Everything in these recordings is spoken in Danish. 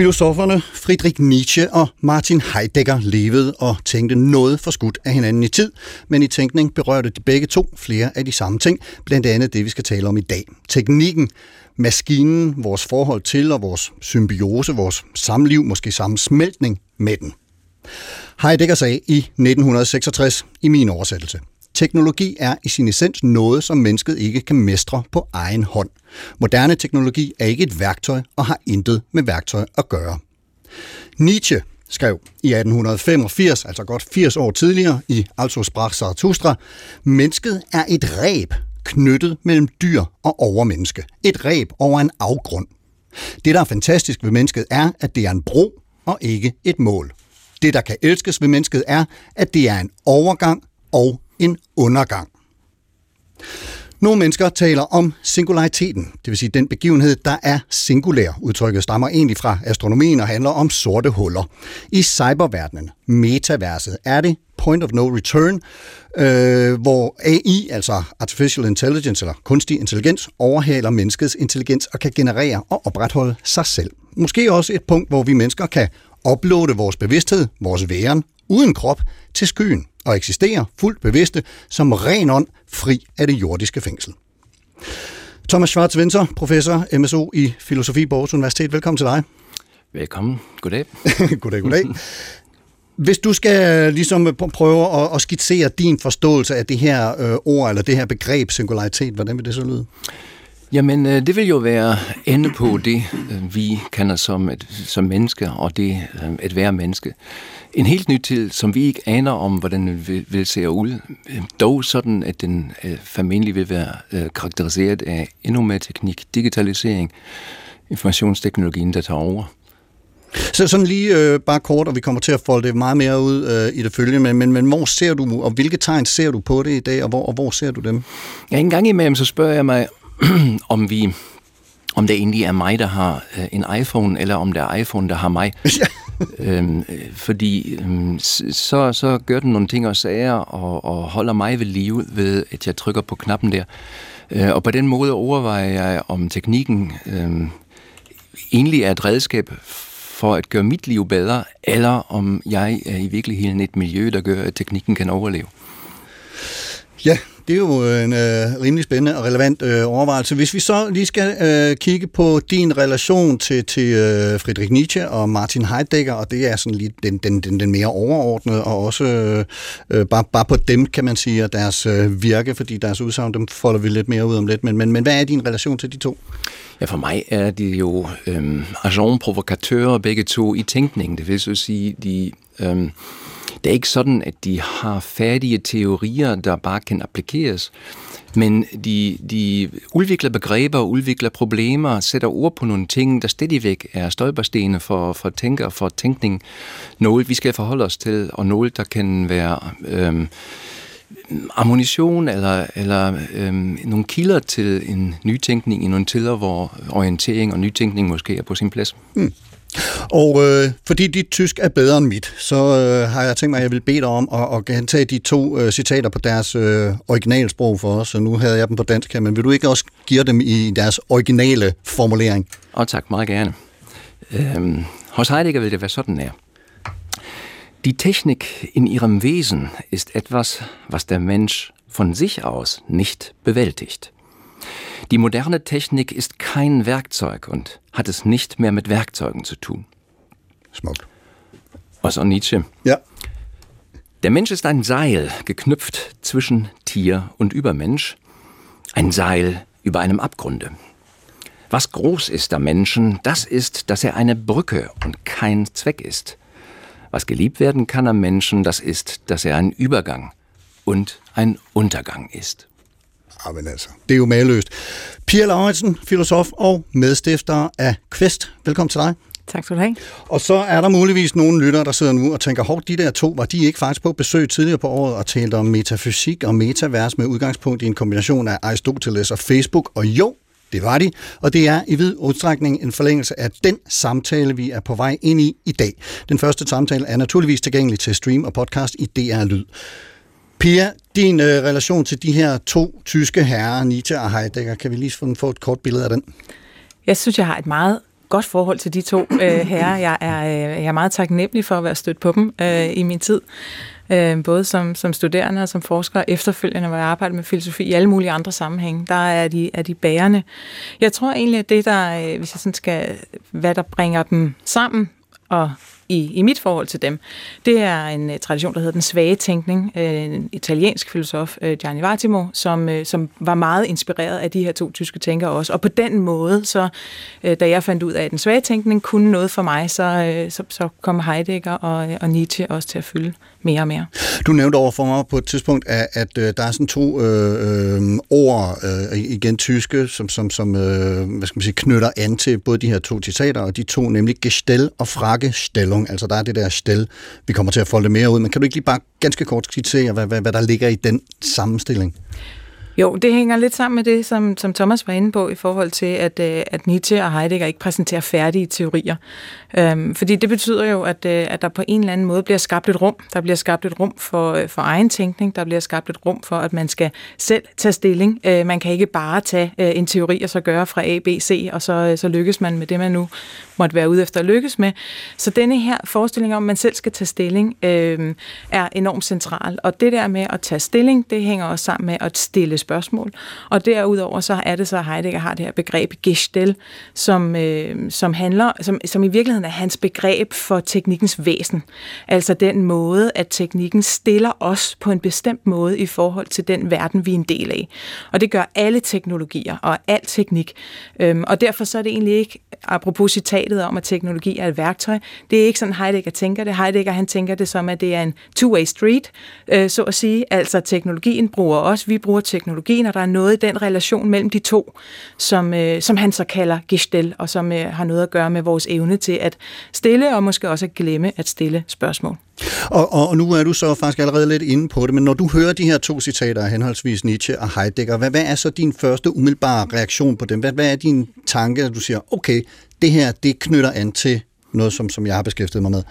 Filosoferne Friedrich Nietzsche og Martin Heidegger levede og tænkte noget forskudt af hinanden i tid, men i tænkning berørte de begge to flere af de samme ting, blandt andet det, vi skal tale om i dag. Teknikken, maskinen, vores forhold til og vores symbiose, vores samliv, måske sammensmeltning med den. Heidegger sagde i 1966 i min oversættelse. Teknologi er i sin essens noget, som mennesket ikke kan mestre på egen hånd. Moderne teknologi er ikke et værktøj og har intet med værktøj at gøre. Nietzsche skrev i 1885, altså godt 80 år tidligere, i Also sprach Zarathustra, mennesket er et ræb knyttet mellem dyr og overmenneske. Et ræb over en afgrund. Det, der er fantastisk ved mennesket, er, at det er en bro og ikke et mål. Det, der kan elskes ved mennesket, er, at det er en overgang og en undergang. Nogle mennesker taler om singulariteten, det vil sige den begivenhed, der er singulær. Udtrykket stammer egentlig fra astronomien og handler om sorte huller. I cyberverdenen, metaverset, er det point of no return, øh, hvor AI, altså artificial intelligence eller kunstig intelligens, overhaler menneskets intelligens og kan generere og opretholde sig selv. Måske også et punkt, hvor vi mennesker kan uploade vores bevidsthed, vores væren, uden krop, til skyen og eksistere fuldt bevidste som ren ånd fri af det jordiske fængsel. Thomas schwarz winter professor MSO i filosofi på Aarhus Universitet. Velkommen til dig. Velkommen. Goddag. goddag, goddag. Hvis du skal ligesom prøve at, skitsere din forståelse af det her øh, ord, eller det her begreb singularitet, hvordan vil det så lyde? Jamen, øh, det vil jo være ende på det, øh, vi kender som, et, som menneske, og det et være menneske. En helt ny til, som vi ikke aner om, hvordan den vil, vil se ud. Dog sådan, at den øh, formentlig vil være øh, karakteriseret af endnu mere teknik, digitalisering, informationsteknologien, der tager over. Så sådan lige øh, bare kort, og vi kommer til at folde det meget mere ud øh, i det følgende, men, men, men hvor ser du, og hvilke tegn ser du på det i dag, og hvor, og hvor ser du dem? Ja, en gang imellem, så spørger jeg mig, om vi om det egentlig er mig, der har øh, en iPhone, eller om det er iPhone, der har mig. Ja. øhm, fordi øhm, så, så gør den nogle ting og sager, og, og holder mig ved live ved, at jeg trykker på knappen der. Øh, og på den måde overvejer jeg, om teknikken øhm, egentlig er et redskab for at gøre mit liv bedre, eller om jeg er i virkeligheden et miljø, der gør, at teknikken kan overleve. Ja, det er jo øh, en øh, rimelig spændende og relevant øh, overvejelse. Hvis vi så lige skal øh, kigge på din relation til, til øh, Friedrich Nietzsche og Martin Heidegger, og det er sådan lige den, den, den, den mere overordnede, og også øh, øh, bare, bare på dem, kan man sige, og deres øh, virke, fordi deres udsagn, dem folder vi lidt mere ud om lidt. Men, men, men hvad er din relation til de to? Ja, for mig er de jo øh, agent provokatører begge to i tænkningen. Det vil så sige, de... Øh, det er ikke sådan, at de har færdige teorier, der bare kan applikeres, men de, de udvikler begreber, udvikler problemer, sætter ord på nogle ting, der stadigvæk er stolperstene for, for tænker, for tænkning. Noget, vi skal forholde os til, og noget, der kan være øhm, ammunition eller, eller øhm, nogle kilder til en nytænkning i nogle tider, hvor orientering og nytænkning måske er på sin plads. Mm. Og øh, fordi dit tysk er bedre end mit, så øh, har jeg tænkt mig, at jeg vil bede dig om at, at gentage de to øh, citater på deres øh, originalsprog for os. Så nu havde jeg dem på dansk her, men vil du ikke også give dem i deres originale formulering? Og tak, meget gerne. Øhm, hos Heidegger vil det være sådan her. Die Technik in ihrem Wesen ist etwas, was der Mensch von sich aus nicht bewältigt. Die moderne Technik ist kein Werkzeug und hat es nicht mehr mit Werkzeugen zu tun. Smog. Was auch Nietzsche. Ja. Der Mensch ist ein Seil, geknüpft zwischen Tier und Übermensch. Ein Seil über einem Abgrunde. Was groß ist am Menschen, das ist, dass er eine Brücke und kein Zweck ist. Was geliebt werden kann am Menschen, das ist, dass er ein Übergang und ein Untergang ist. Jamen altså, det er jo maløst. Pia Lauritsen, filosof og medstifter af Quest. Velkommen til dig. Tak skal du have. Og så er der muligvis nogle lyttere, der sidder nu og tænker, hov, de der to, var de ikke faktisk på besøg tidligere på året og talte om metafysik og metavers med udgangspunkt i en kombination af Aristoteles og Facebook? Og jo, det var de, og det er i vid udstrækning en forlængelse af den samtale, vi er på vej ind i i dag. Den første samtale er naturligvis tilgængelig til stream og podcast i DR Lyd. Pia, din øh, relation til de her to tyske herrer, Nietzsche og Heidegger, kan vi lige få et kort billede af den? Jeg synes, jeg har et meget godt forhold til de to øh, herrer. Jeg er, øh, jeg er meget taknemmelig for at være stødt på dem øh, i min tid. Øh, både som, som studerende og som forsker efterfølgende, hvor jeg arbejder med filosofi i alle mulige andre sammenhænge. Der er de, er de bærende. Jeg tror egentlig, at det, der, øh, hvis jeg sådan skal, hvad der bringer dem sammen, og i, i mit forhold til dem, det er en uh, tradition, der hedder den svage tænkning. Uh, en italiensk filosof, uh, Gianni Vattimo, som, uh, som var meget inspireret af de her to tyske tænkere også. Og på den måde, så uh, da jeg fandt ud af, at den svage tænkning kunne noget for mig, så, uh, så, så kom Heidegger og, og Nietzsche også til at fylde mere og mere. Du nævnte over for mig på et tidspunkt, at, at uh, der er sådan to øh, øh, ord, øh, igen tyske, som, som, som øh, hvad skal man sige, knytter an til både de her to citater, og de to, nemlig Gestell og Fragestellung. Altså der er det der stel, vi kommer til at folde mere ud, men kan du ikke lige bare ganske kort skitsere, hvad, hvad, hvad der ligger i den sammenstilling? Jo, det hænger lidt sammen med det, som, som Thomas var inde på i forhold til, at, øh, at Nietzsche og Heidegger ikke præsenterer færdige teorier. Øhm, fordi det betyder jo, at, øh, at der på en eller anden måde bliver skabt et rum. Der bliver skabt et rum for, øh, for egen tænkning. Der bliver skabt et rum for, at man skal selv tage stilling. Øh, man kan ikke bare tage øh, en teori og så gøre fra A, B, C, og så, øh, så lykkes man med det, man nu måtte være ude efter at lykkes med. Så denne her forestilling om, at man selv skal tage stilling, øh, er enormt central. Og det der med at tage stilling, det hænger også sammen med at stille spørgsmål. Og derudover så er det så, at Heidegger har det her begreb gestel, som, øh, som handler, som, som i virkeligheden er hans begreb for teknikkens væsen. Altså den måde, at teknikken stiller os på en bestemt måde i forhold til den verden, vi er en del af. Og det gør alle teknologier og al teknik. Øhm, og derfor så er det egentlig ikke, apropos citatet om, at teknologi er et værktøj, det er ikke sådan Heidegger tænker det. Heidegger han tænker det som, at det er en two-way street, øh, så at sige. Altså teknologien bruger os, vi bruger teknologien, og der er noget i den relation mellem de to, som, øh, som han så kalder gestel, og som øh, har noget at gøre med vores evne til at stille, og måske også at glemme at stille spørgsmål. Og, og, og nu er du så faktisk allerede lidt inde på det, men når du hører de her to citater af henholdsvis Nietzsche og Heidegger, hvad, hvad er så din første umiddelbare reaktion på dem? Hvad, hvad er din tanke, at du siger, okay, det her, det knytter an til noget, som, som jeg har beskæftiget mig med?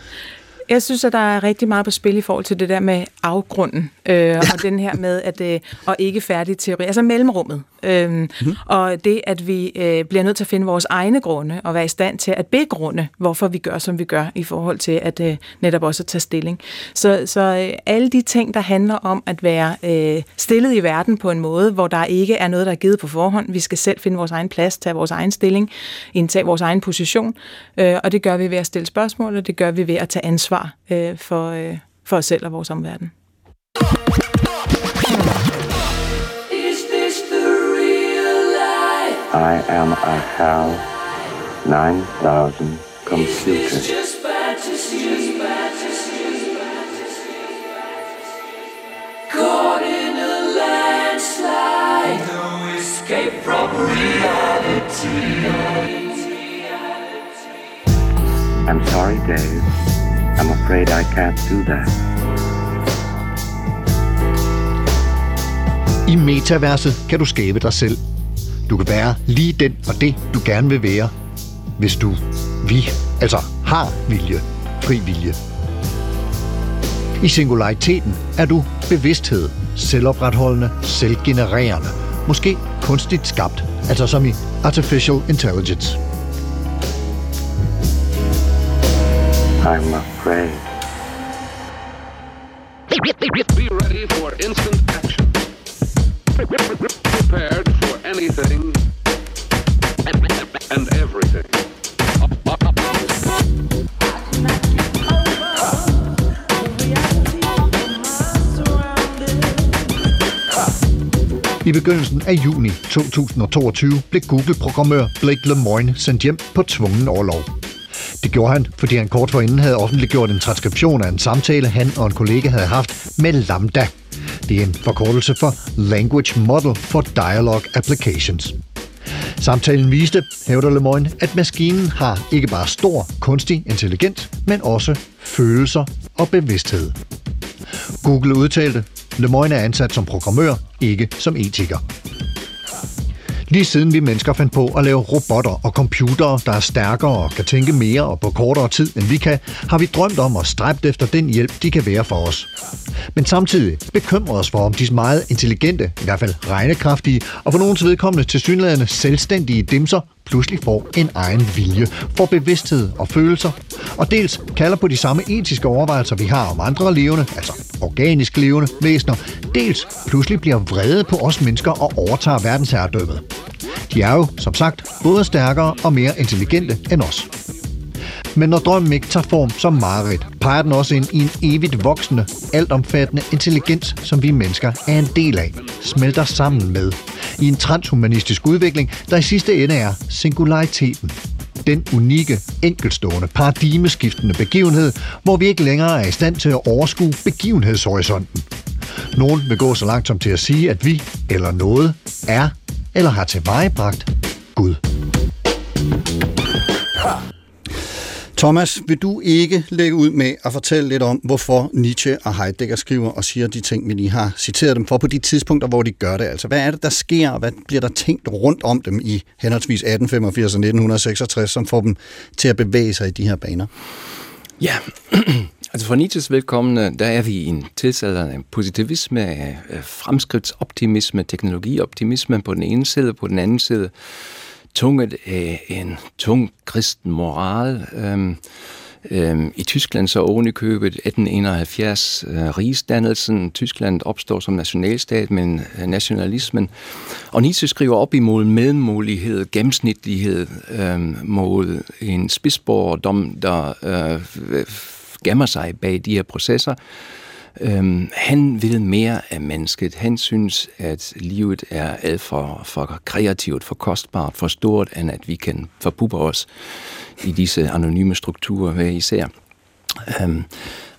Jeg synes, at der er rigtig meget på spil i forhold til det der med afgrunden, øh, og den her med, at øh, og ikke færdig teori, altså mellemrummet. Øh, mm. Og det, at vi øh, bliver nødt til at finde vores egne grunde, og være i stand til at begrunde, hvorfor vi gør, som vi gør, i forhold til at øh, netop også at tage stilling. Så, så øh, alle de ting, der handler om at være øh, stillet i verden på en måde, hvor der ikke er noget, der er givet på forhånd. Vi skal selv finde vores egen plads, tage vores egen stilling, indtage vores egen position, øh, og det gør vi ved at stille spørgsmål, og det gør vi ved at tage ansvar ansvar øh, for, øh, for os selv og vores omverden. I am a HAL 9000 computer. Caught in a landslide, no escape from reality. I'm sorry, Dave. I'm afraid I can't do that. I metaverset kan du skabe dig selv. Du kan være lige den og det, du gerne vil være, hvis du vi, altså har vilje, fri vilje. I singulariteten er du bevidsthed, selvopretholdende, selvgenererende, måske kunstigt skabt, altså som i artificial intelligence. I'm afraid. Anything and everything. I begyndelsen af juni 2022 blev Google-programmør Blake Lemoine sendt hjem på tvungen overlov. Det gjorde han, fordi han kort forinden havde offentliggjort en transkription af en samtale, han og en kollega havde haft med Lambda. Det er en forkortelse for Language Model for Dialogue Applications. Samtalen viste, hævder Lemoyne, at maskinen har ikke bare stor kunstig intelligens, men også følelser og bevidsthed. Google udtalte, Lemoyne er ansat som programmør, ikke som etiker. Lige siden vi mennesker fandt på at lave robotter og computere, der er stærkere og kan tænke mere og på kortere tid, end vi kan, har vi drømt om og stræbt efter den hjælp, de kan være for os. Men samtidig bekymrer os for, om de meget intelligente, i hvert fald regnekraftige, og for nogens vedkommende til synlædende selvstændige dimser, pludselig får en egen vilje, får bevidsthed og følelser, og dels kalder på de samme etiske overvejelser, vi har om andre levende, altså organisk levende væsener, dels pludselig bliver vrede på os mennesker og overtager verdensherredømmet. De er jo, som sagt, både stærkere og mere intelligente end os. Men når drømmen ikke tager form som mareridt, peger den også ind i en evigt voksende, altomfattende intelligens, som vi mennesker er en del af, smelter sammen med, i en transhumanistisk udvikling, der i sidste ende er singulariteten. Den unikke, enkelstående, paradigmeskiftende begivenhed, hvor vi ikke længere er i stand til at overskue begivenhedshorisonten. Nogen vil gå så langt som til at sige, at vi eller noget er eller har tilvejebragt Gud. Thomas, vil du ikke lægge ud med at fortælle lidt om, hvorfor Nietzsche og Heidegger skriver og siger de ting, vi lige har citeret dem for på de tidspunkter, hvor de gør det? Altså, hvad er det, der sker, og hvad bliver der tænkt rundt om dem i henholdsvis 1885 og 1966, som får dem til at bevæge sig i de her baner? Ja, altså for Nietzsches velkomne, der er vi i en tidsalder af positivisme, af fremskridtsoptimisme, teknologioptimisme på den ene side, på den anden side tunget af en tung kristen moral. Øhm, øhm, I Tyskland så oven i købet 1871 øh, rigsdannelsen. Tyskland opstår som nationalstat, men øh, nationalismen. Og Nietzsche skriver op imod mellemmulighed, gennemsnitlighed, øhm, mod en spidsborgerdom, der øh, gemmer sig bag de her processer. Øhm, han vil mere af mennesket. Han synes, at livet er alt for, for kreativt, for kostbart, for stort, end at vi kan forpuppe os i disse anonyme strukturer hver især. Øhm,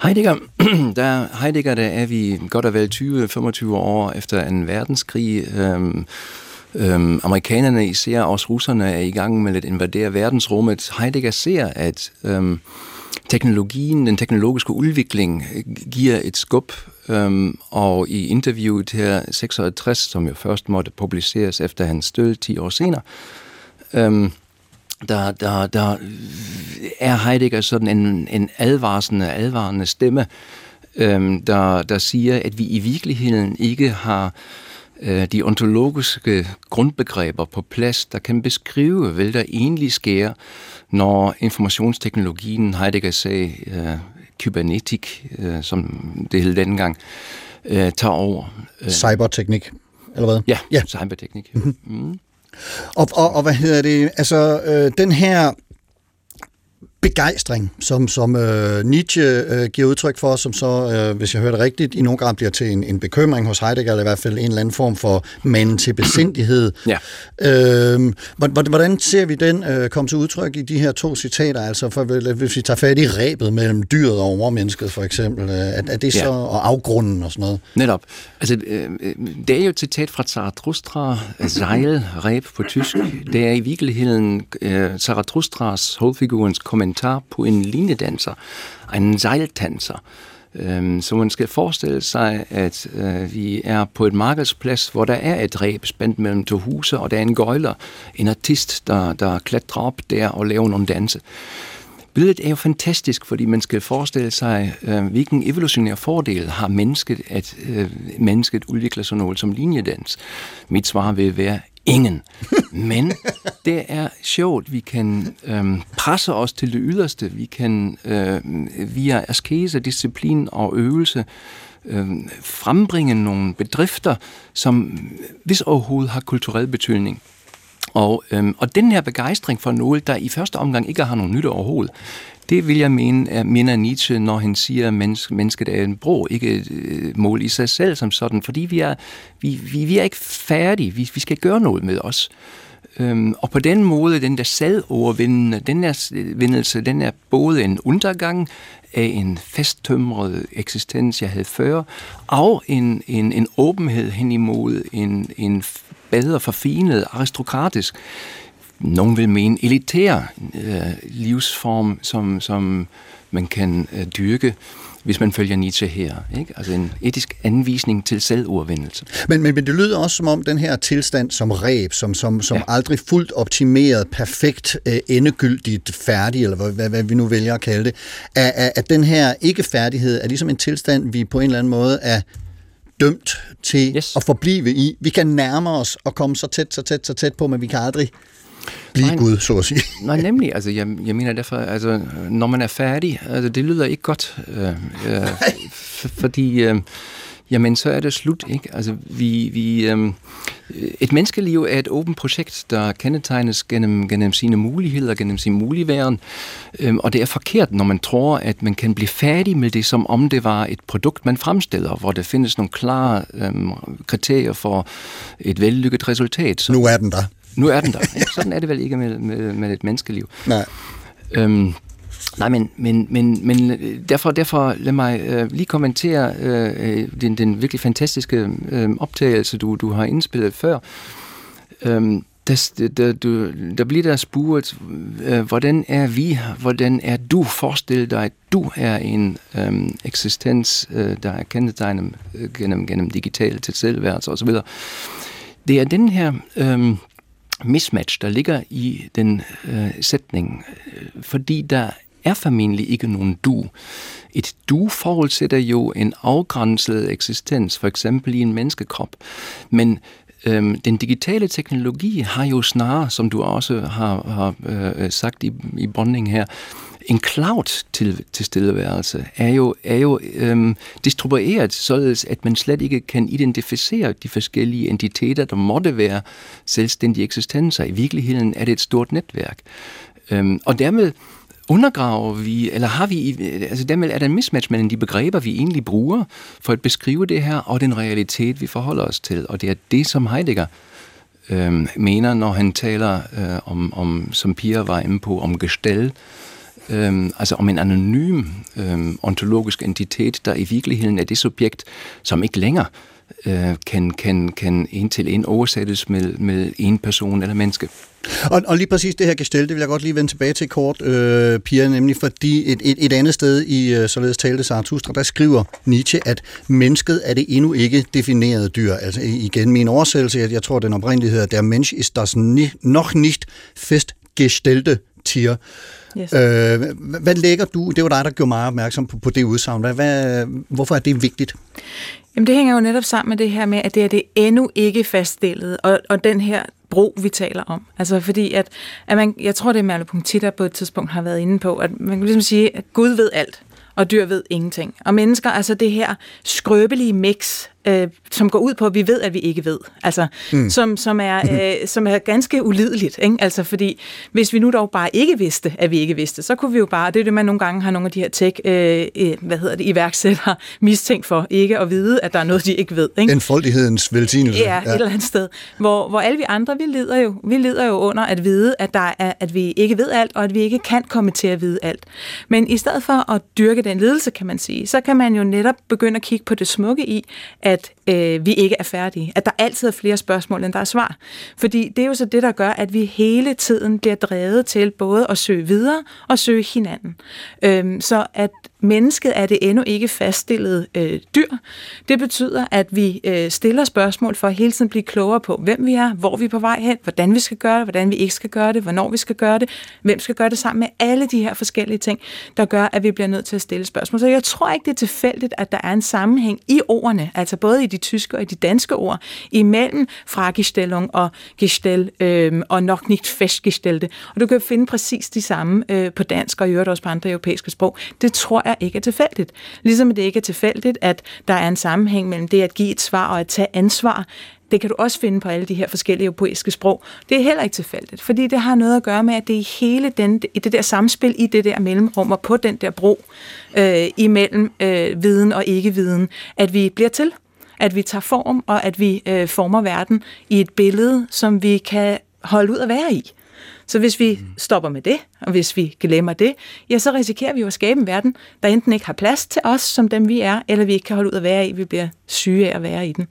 Heidegger, der, Heidegger, der er vi godt og vel 20-25 år efter en verdenskrig. Øhm, Øhm, amerikanerne, især også russerne, er i gang med at invadere verdensrummet. Heidegger ser, at øhm, teknologien, den teknologiske udvikling giver et skub, øhm, og i interviewet her 66, som jo først måtte publiceres efter hans død 10 år senere, øhm, der, der, der er Heidegger sådan en, en advarsende, advarende stemme, øhm, der, der siger, at vi i virkeligheden ikke har øh, de ontologiske grundbegreber på plads, der kan beskrive, hvad der egentlig sker, når informationsteknologien, Heidegger sagde, uh, kybernetik, uh, som det hed dengang, uh, tager over. Uh, Cyberteknik, eller hvad? Ja, ja. cyberteknik. Mm-hmm. Mm. Og, og, og hvad hedder det? Altså, øh, den her begejstring, som, som øh, Nietzsche øh, giver udtryk for, som så, øh, hvis jeg hører det rigtigt, i nogen grad bliver til en, en bekymring hos Heidegger, eller i hvert fald en eller anden form for manden til besindighed. Ja. Øh, hvordan ser vi den øh, komme til udtryk i de her to citater? Altså, for, hvis vi tager fat i rebet mellem dyret og overmennesket, for eksempel, øh, er, er det så, ja. og afgrunden og sådan noget? Netop. Altså, øh, det er jo et citat fra Zarathustra, Seil, reb på tysk. Det er i virkeligheden øh, Zarathustras hovedfigurens kommentar kommentar på en linedanser, en sejltanser. Øhm, så man skal forestille sig, at øh, vi er på et markedsplads, hvor der er et ræb spændt mellem to huse, og der er en gøjler, en artist, der, der klatrer op der og laver nogle danse. Billedet er jo fantastisk, fordi man skal forestille sig, øh, hvilken evolutionær fordel har mennesket, at øh, mennesket udvikler sådan noget som linjedans. Mit svar vil være ingen. Men det er sjovt, vi kan øhm, presse os til det yderste. Vi kan øh, via askese, disciplin og øvelse øh, frembringe nogle bedrifter, som øh, hvis overhovedet har kulturel betydning. Og, øhm, og den her begejstring for noget, der i første omgang ikke har nogen nytte overhovedet, det vil jeg mene, er, mener Nietzsche, når han siger, at menneske, mennesket er en bro, ikke et øh, mål i sig selv som sådan, fordi vi er, vi, vi, vi er ikke færdige. Vi, vi skal gøre noget med os. Øhm, og på den måde, den der selvovervindelse, den der vindelse, den er både en undergang af en fasttømret eksistens, jeg havde før, og en, en, en åbenhed hen imod en, en bedre forfinet, aristokratisk, nogen vil mene elitær øh, livsform, som, som man kan øh, dyrke hvis man følger Nietzsche her. Ikke? Altså en etisk anvisning til selvovervindelse. Men, men, men det lyder også som om den her tilstand som ræb, som, som, som ja. aldrig fuldt optimeret, perfekt, øh, endegyldigt færdig, eller hvad, hvad, hvad vi nu vælger at kalde det, at, at, at den her ikke-færdighed er ligesom en tilstand, vi på en eller anden måde er dømt til yes. at forblive i. Vi kan nærme os og komme så tæt, så tæt, så tæt på, men vi kan aldrig blive nej, Gud, så at sige. Nej, nemlig. Altså, jeg, jeg mener derfor, altså, når man er færdig, altså, det lyder ikke godt. Øh, øh, fordi, øh, jamen, så er det slut, ikke? Altså, vi, vi, øh, et menneskeliv er et åbent projekt, der kendetegnes gennem, gennem sine muligheder, gennem sin muligværen, øh, og det er forkert, når man tror, at man kan blive færdig med det, som om det var et produkt, man fremstiller, hvor der findes nogle klare øh, kriterier for et vellykket resultat. Så, nu er den der. Nu er den der. Ja, sådan er det vel ikke med, med, med et menneskeliv. Nej. Øhm, Nej, men, men, men, men derfor, derfor lad mig øh, lige kommentere øh, den, den virkelig fantastiske øh, optagelse, du, du har indspillet før. Øhm, der, der, du, der bliver der spurgt, øh, hvordan er vi, hvordan er du, forestil dig, at du er en øh, eksistens, øh, der er kendetegnet øh, gennem, gennem digitale tilstedeværelser osv. Det er den her... Øh, mismatch, der ligger i den øh, sætning, fordi der er formentlig ikke nogen du. Et du forudsætter jo en afgrænset eksistens, for eksempel i en menneskekrop. Men øhm, den digitale teknologi har jo snarere, som du også har, har øh, sagt i, i bonding her, en cloud til, tilstedeværelse er jo, er jo øhm, distribueret, således at man slet ikke kan identificere de forskellige entiteter, der måtte være selvstændige eksistenser. I virkeligheden er det et stort netværk. Øhm, og dermed undergraver vi, eller har vi, altså dermed er der en mismatch mellem de begreber, vi egentlig bruger for at beskrive det her, og den realitet, vi forholder os til. Og det er det, som Heidegger øh, mener, når han taler øh, om, om, som Pia var inde på, om gestel, øhm, altså om en anonym øhm, ontologisk entitet, der i virkeligheden er det subjekt, som ikke længere øh, kan, kan, kan en til en oversættes med, med en person eller menneske. Og, og lige præcis det her gestel, det vil jeg godt lige vende tilbage til kort, øh, Pia, nemlig fordi et, et, et andet sted i øh, således talte Zarathustra, der skriver Nietzsche, at mennesket er det endnu ikke definerede dyr. Altså igen, min oversættelse, jeg, jeg tror, den oprindelige hedder, der Mensch ist das noch nicht festgestellte Tier. Yes. Øh, hvad lægger du, det var dig, der gjorde meget opmærksom på, på det udsagn, hvad, hvad, hvorfor er det vigtigt? Jamen det hænger jo netop sammen med det her med, at det er det endnu ikke faststillet, og, og den her bro, vi taler om. Altså fordi, at, at man, jeg tror, det er Merleau-Ponty, der på et tidspunkt har været inde på, at man kan ligesom sige, at Gud ved alt, og dyr ved ingenting. Og mennesker, altså det her skrøbelige mix øh, som går ud på, at vi ved, at vi ikke ved. Altså, mm. som, som, er, øh, som er ganske ulideligt. Ikke? Altså, fordi hvis vi nu dog bare ikke vidste, at vi ikke vidste, så kunne vi jo bare, det er det, man nogle gange har nogle af de her tech, øh, øh hvad hedder det, iværksættere mistænkt for, ikke at vide, at der er noget, de ikke ved. Ikke? Enfoldighedens velsignelse. Ja, ja, et eller andet sted. Hvor, hvor alle vi andre, vi lider, jo, vi lider jo under at vide, at, der er, at vi ikke ved alt, og at vi ikke kan komme til at vide alt. Men i stedet for at dyrke den ledelse, kan man sige, så kan man jo netop begynde at kigge på det smukke i, at øh, vi ikke er færdige. At der altid er flere spørgsmål, end der er svar. Fordi det er jo så det, der gør, at vi hele tiden bliver drevet til både at søge videre og søge hinanden. Øh, så at mennesket er det endnu ikke faststillet øh, dyr. Det betyder, at vi øh, stiller spørgsmål for at hele tiden blive klogere på, hvem vi er, hvor vi er på vej hen, hvordan vi skal gøre det, hvordan vi ikke skal gøre det, hvornår vi skal gøre det, hvem skal gøre det sammen med alle de her forskellige ting, der gør, at vi bliver nødt til at stille spørgsmål. Så jeg tror ikke, det er tilfældigt, at der er en sammenhæng i ordene, altså både i de tyske og i de danske ord, imellem Fragestellung og Gestell øh, og nok nicht festgestellte. Og du kan finde præcis de samme øh, på dansk og i øvrigt også på andre europæiske sprog. Det tror jeg ikke er tilfældigt. Ligesom det ikke er tilfældigt, at der er en sammenhæng mellem det at give et svar og at tage ansvar. Det kan du også finde på alle de her forskellige europæiske sprog. Det er heller ikke tilfældigt, fordi det har noget at gøre med, at det er i hele den, i det der samspil, i det der mellemrum og på den der bro øh, imellem øh, viden og ikke-viden, at vi bliver til at vi tager form, og at vi øh, former verden i et billede, som vi kan holde ud at være i. Så hvis vi stopper med det, og hvis vi glemmer det, ja, så risikerer vi jo at skabe en verden, der enten ikke har plads til os, som dem vi er, eller vi ikke kan holde ud at være i, vi bliver syge af at være i den.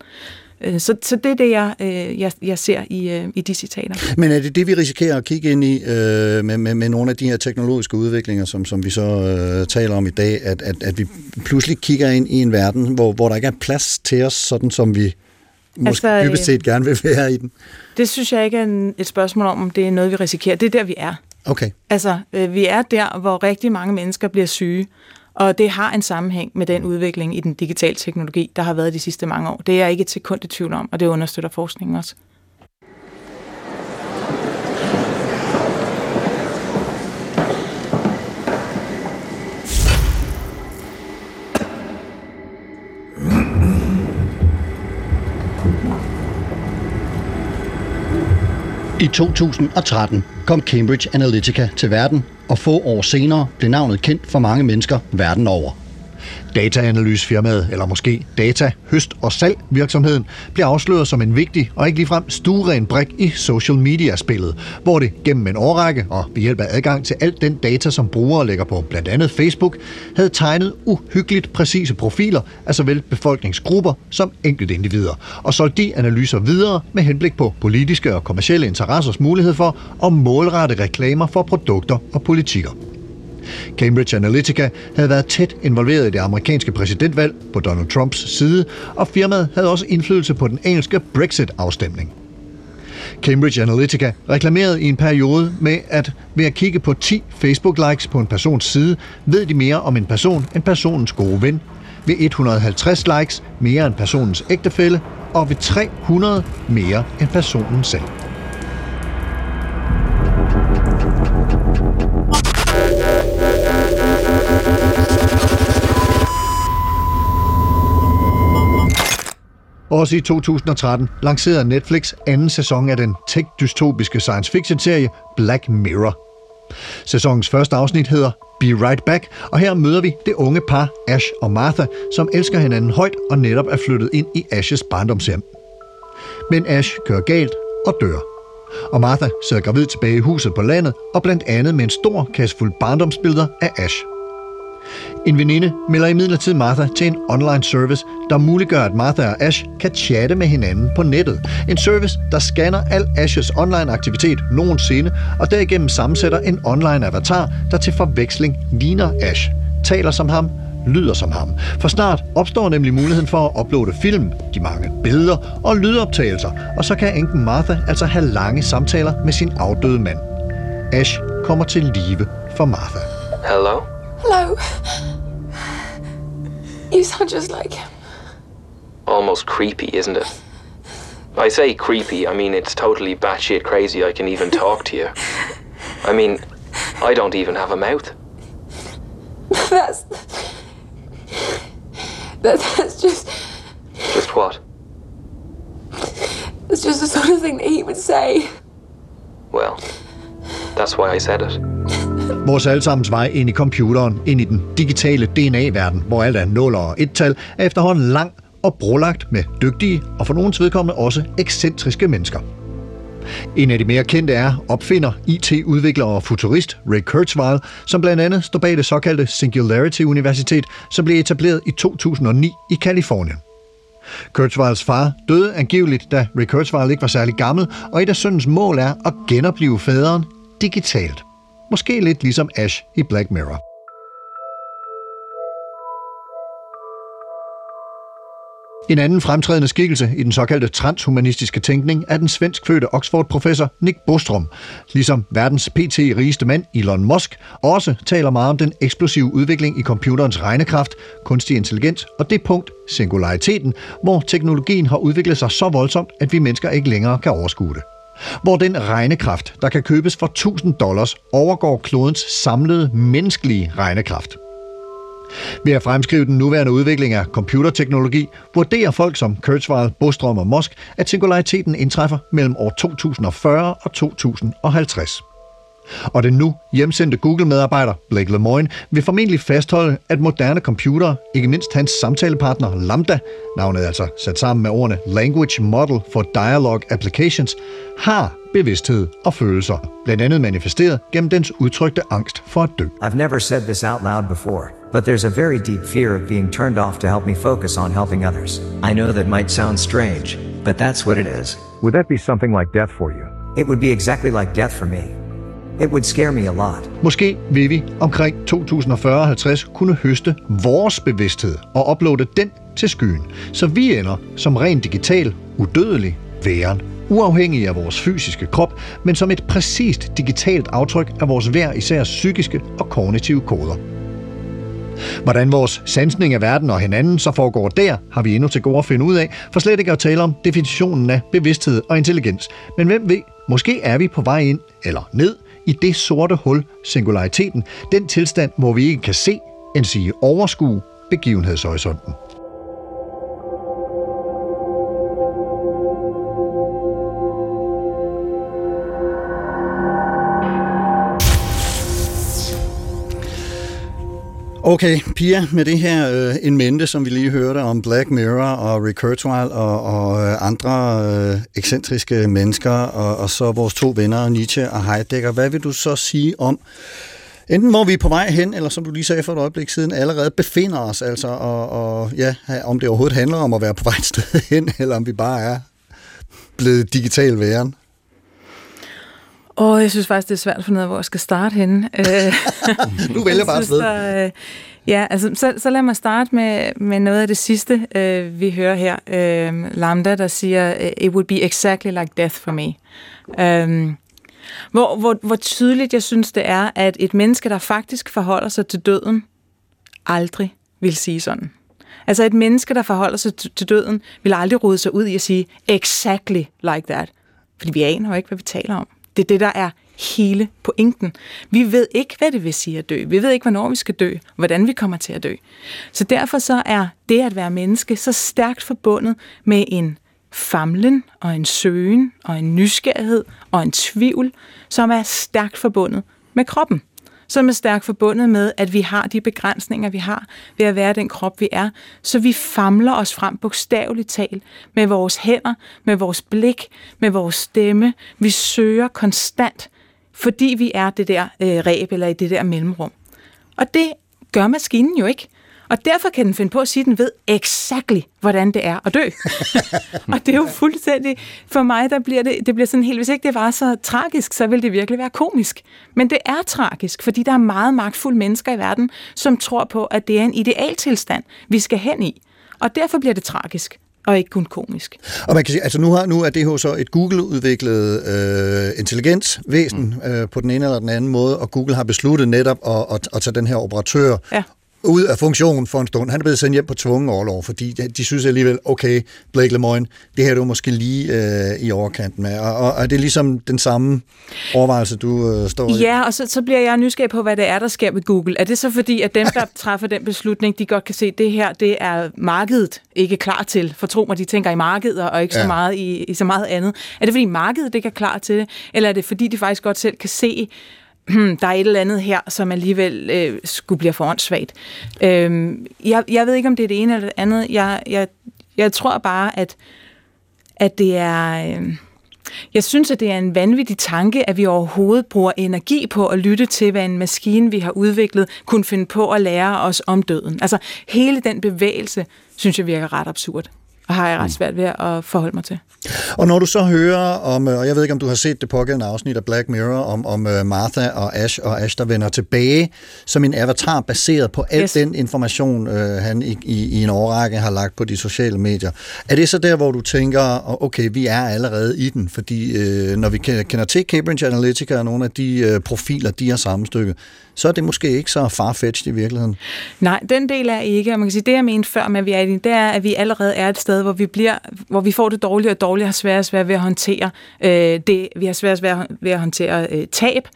Øh, så, så det er det, jeg, øh, jeg, jeg ser i, øh, i de citater. Men er det det, vi risikerer at kigge ind i øh, med, med, med nogle af de her teknologiske udviklinger, som, som vi så øh, taler om i dag, at, at, at vi pludselig kigger ind i en verden, hvor, hvor der ikke er plads til os, sådan som vi måske Altså, øh, dybest set gerne vil være i den? Det synes jeg ikke er en, et spørgsmål om, om det er noget, vi risikerer. Det er der, vi er. Okay. Altså, øh, vi er der, hvor rigtig mange mennesker bliver syge, og det har en sammenhæng med den udvikling i den digitale teknologi, der har været de sidste mange år. Det er jeg ikke et sekund i tvivl om, og det understøtter forskningen også. I 2013 kom Cambridge Analytica til verden, og få år senere blev navnet kendt for mange mennesker verden over. Dataanalysefirmaet, eller måske data, høst og salg virksomheden, bliver afsløret som en vigtig og ikke ligefrem stueren brik i social media-spillet, hvor det gennem en årrække og ved hjælp af adgang til alt den data, som brugere lægger på blandt andet Facebook, havde tegnet uhyggeligt præcise profiler af såvel befolkningsgrupper som enkeltindivider, og solgt de analyser videre med henblik på politiske og kommercielle interessers mulighed for at målrette reklamer for produkter og politikker. Cambridge Analytica havde været tæt involveret i det amerikanske præsidentvalg på Donald Trumps side, og firmaet havde også indflydelse på den engelske Brexit-afstemning. Cambridge Analytica reklamerede i en periode med, at ved at kigge på 10 Facebook-likes på en persons side, ved de mere om en person end personens gode ven. Ved 150 likes mere end personens ægtefælle, og ved 300 mere end personen selv. Også i 2013 lancerede Netflix anden sæson af den tech-dystopiske science fiction-serie Black Mirror. Sæsonens første afsnit hedder Be Right Back, og her møder vi det unge par Ash og Martha, som elsker hinanden højt og netop er flyttet ind i Ashes barndomshjem. Men Ash kører galt og dør. Og Martha sidder gravid tilbage i huset på landet, og blandt andet med en stor kasse fuld barndomsbilleder af Ash. En veninde melder imidlertid Martha til en online service, der muliggør, at Martha og Ash kan chatte med hinanden på nettet. En service, der scanner al Ashes online aktivitet nogensinde, og derigennem sammensætter en online avatar, der til forveksling ligner Ash, taler som ham, lyder som ham. For snart opstår nemlig muligheden for at uploade film, de mange billeder og lydoptagelser, og så kan enken Martha altså have lange samtaler med sin afdøde mand. Ash kommer til live for Martha. Hello? Hello. You sound just like him. Almost creepy, isn't it? I say creepy, I mean it's totally batshit crazy I can even talk to you. I mean, I don't even have a mouth. That's. That, that's just. Just what? That's just the sort of thing that he would say. Well, that's why I said it. Vores allesammens vej ind i computeren, ind i den digitale DNA-verden, hvor alt er 0 og 1-tal, er efterhånden lang og brolagt med dygtige og for nogens vedkommende også ekscentriske mennesker. En af de mere kendte er opfinder, IT-udvikler og futurist Ray Kurzweil, som blandt andet står bag det såkaldte Singularity Universitet, som blev etableret i 2009 i Kalifornien. Kurzweils far døde angiveligt, da Ray Kurzweil ikke var særlig gammel, og et af søndens mål er at genopleve faderen digitalt. Måske lidt ligesom Ash i Black Mirror. En anden fremtrædende skikkelse i den såkaldte transhumanistiske tænkning er den svenskfødte Oxford-professor Nick Bostrom, ligesom verdens pt. rigeste mand Elon Musk også taler meget om den eksplosive udvikling i computerens regnekraft, kunstig intelligens og det punkt, singulariteten, hvor teknologien har udviklet sig så voldsomt, at vi mennesker ikke længere kan overskue det hvor den regnekraft, der kan købes for 1000 dollars, overgår klodens samlede menneskelige regnekraft. Ved at fremskrive den nuværende udvikling af computerteknologi, vurderer folk som Kurzweil, Bostrom og Musk, at singulariteten indtræffer mellem år 2040 og 2050. Og den nu hjemsendte Google-medarbejder Blake Lemoine vil formentlig fastholde, at moderne computere, ikke mindst hans samtalepartner Lambda, navnet altså sat sammen med ordene Language Model for Dialogue Applications, har bevidsthed og følelser, blandt andet manifesteret gennem dens udtrykte angst for at dø. I've never said this out loud before, but there's a very deep fear of being turned off to help me focus on helping others. I know that might sound strange, but that's what it is. Would that be something like death for you? It would be exactly like death for me. It would scare me a lot. Måske vil vi omkring 2040-50 kunne høste vores bevidsthed og uploade den til skyen, så vi ender som rent digital, udødelig væren, uafhængig af vores fysiske krop, men som et præcist digitalt aftryk af vores hver især psykiske og kognitive koder. Hvordan vores sansning af verden og hinanden så foregår der, har vi endnu til gode at finde ud af, for slet ikke at tale om definitionen af bevidsthed og intelligens. Men hvem ved, måske er vi på vej ind eller ned i det sorte hul, singulariteten, den tilstand, hvor vi ikke kan se, end sige overskue begivenhedshorisonten. Okay, Pia, med det her øh, en mente, som vi lige hørte om Black Mirror og Rick Kurzweil og, og øh, andre øh, ekscentriske mennesker, og, og så vores to venner, Nietzsche og Heidegger, hvad vil du så sige om enten hvor vi er på vej hen, eller som du lige sagde for et øjeblik siden, allerede befinder os, altså, og, og ja, om det overhovedet handler om at være på vej et sted hen, eller om vi bare er blevet digital væren? Og jeg synes faktisk, det er svært at finde ud af, hvor jeg skal starte henne. du vælger bare sted. Øh, ja, altså, så, så lad mig starte med, med noget af det sidste, øh, vi hører her. Øh, Lambda, der siger, it would be exactly like death for me. Øh, hvor, hvor, hvor tydeligt jeg synes, det er, at et menneske, der faktisk forholder sig til døden, aldrig vil sige sådan. Altså et menneske, der forholder sig til døden, vil aldrig rode sig ud i at sige exactly like that. Fordi vi aner jo ikke, hvad vi taler om. Det er det, der er hele pointen. Vi ved ikke, hvad det vil sige at dø. Vi ved ikke, hvornår vi skal dø, hvordan vi kommer til at dø. Så derfor så er det at være menneske så stærkt forbundet med en famlen og en søgen og en nysgerrighed og en tvivl, som er stærkt forbundet med kroppen. Som er stærkt forbundet med, at vi har de begrænsninger, vi har ved at være den krop, vi er. Så vi famler os frem bogstaveligt talt med vores hænder, med vores blik, med vores stemme. Vi søger konstant, fordi vi er det der øh, ræb eller i det der mellemrum. Og det gør maskinen jo ikke. Og derfor kan den finde på at sige, at den ved exactly, hvordan det er at dø. og det er jo fuldstændig, for mig, der bliver det, det bliver sådan helt, hvis ikke det var så tragisk, så ville det virkelig være komisk. Men det er tragisk, fordi der er meget magtfulde mennesker i verden, som tror på, at det er en idealtilstand, vi skal hen i. Og derfor bliver det tragisk og ikke kun komisk. Og man kan sige, altså nu, har, nu er det jo så et Google-udviklet øh, intelligensvæsen mm. øh, på den ene eller den anden måde, og Google har besluttet netop at, at, at tage den her operatør ja ud af funktion for en stund. Han er blevet sendt hjem på tvungen overlov, fordi de, de synes alligevel, okay, Blake Lemoine, det her er du måske lige øh, i overkanten med. Og, og, og det er ligesom den samme overvejelse, du øh, står i. Ja, og så, så bliver jeg nysgerrig på, hvad det er, der sker med Google. Er det så fordi, at dem, der træffer den beslutning, de godt kan se, at det her, det er markedet ikke klar til? For tro mig, de tænker i markedet og ikke ja. så meget i, i så meget andet. Er det fordi markedet ikke er klar til det? Eller er det fordi, de faktisk godt selv kan se, der er et eller andet her, som alligevel øh, skulle blive for åndssvagt. Øh, jeg, jeg ved ikke, om det er det ene eller det andet. Jeg, jeg, jeg tror bare, at, at det er... Øh, jeg synes, at det er en vanvittig tanke, at vi overhovedet bruger energi på at lytte til, hvad en maskine, vi har udviklet, kunne finde på at lære os om døden. Altså, hele den bevægelse, synes jeg virker ret absurd og har jeg ret svært ved at forholde mig til. Og når du så hører om, og jeg ved ikke, om du har set det pågældende afsnit af Black Mirror, om, om øh, Martha og Ash, og Ash, der vender tilbage som en avatar, baseret på al yes. den information, øh, han i, i, i en årrække har lagt på de sociale medier. Er det så der, hvor du tænker, okay, vi er allerede i den, fordi øh, når vi kender til Cambridge Analytica og nogle af de øh, profiler, de har sammenstykket, så er det måske ikke så farfetched i virkeligheden. Nej, den del er ikke, og man kan sige, det jeg mente før med, at vi er i det er, at vi allerede er et sted, sted, hvor vi, bliver, hvor vi får det dårligere og dårligere, har svært svært ved at håndtere øh, det. Vi har svært svært ved at håndtere øh, tab.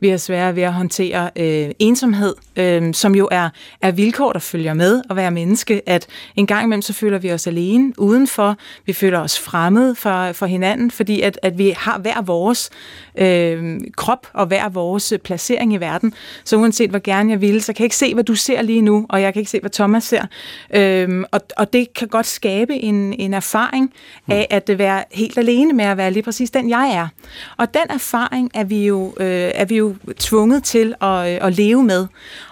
Vi har svært ved at håndtere øh, ensomhed, øh, som jo er, er vilkår, der følger med at være menneske. At en gang imellem, så føler vi os alene udenfor. Vi føler os fremmede for, for hinanden, fordi at, at vi har hver vores øh, krop og hver vores placering i verden. Så uanset hvor gerne jeg ville, så kan jeg ikke se, hvad du ser lige nu, og jeg kan ikke se, hvad Thomas ser. Øh, og, og det kan godt skabe en, en erfaring af at være helt alene med at være lige præcis den, jeg er. Og den erfaring er vi jo, øh, er vi jo tvunget til at, øh, at leve med.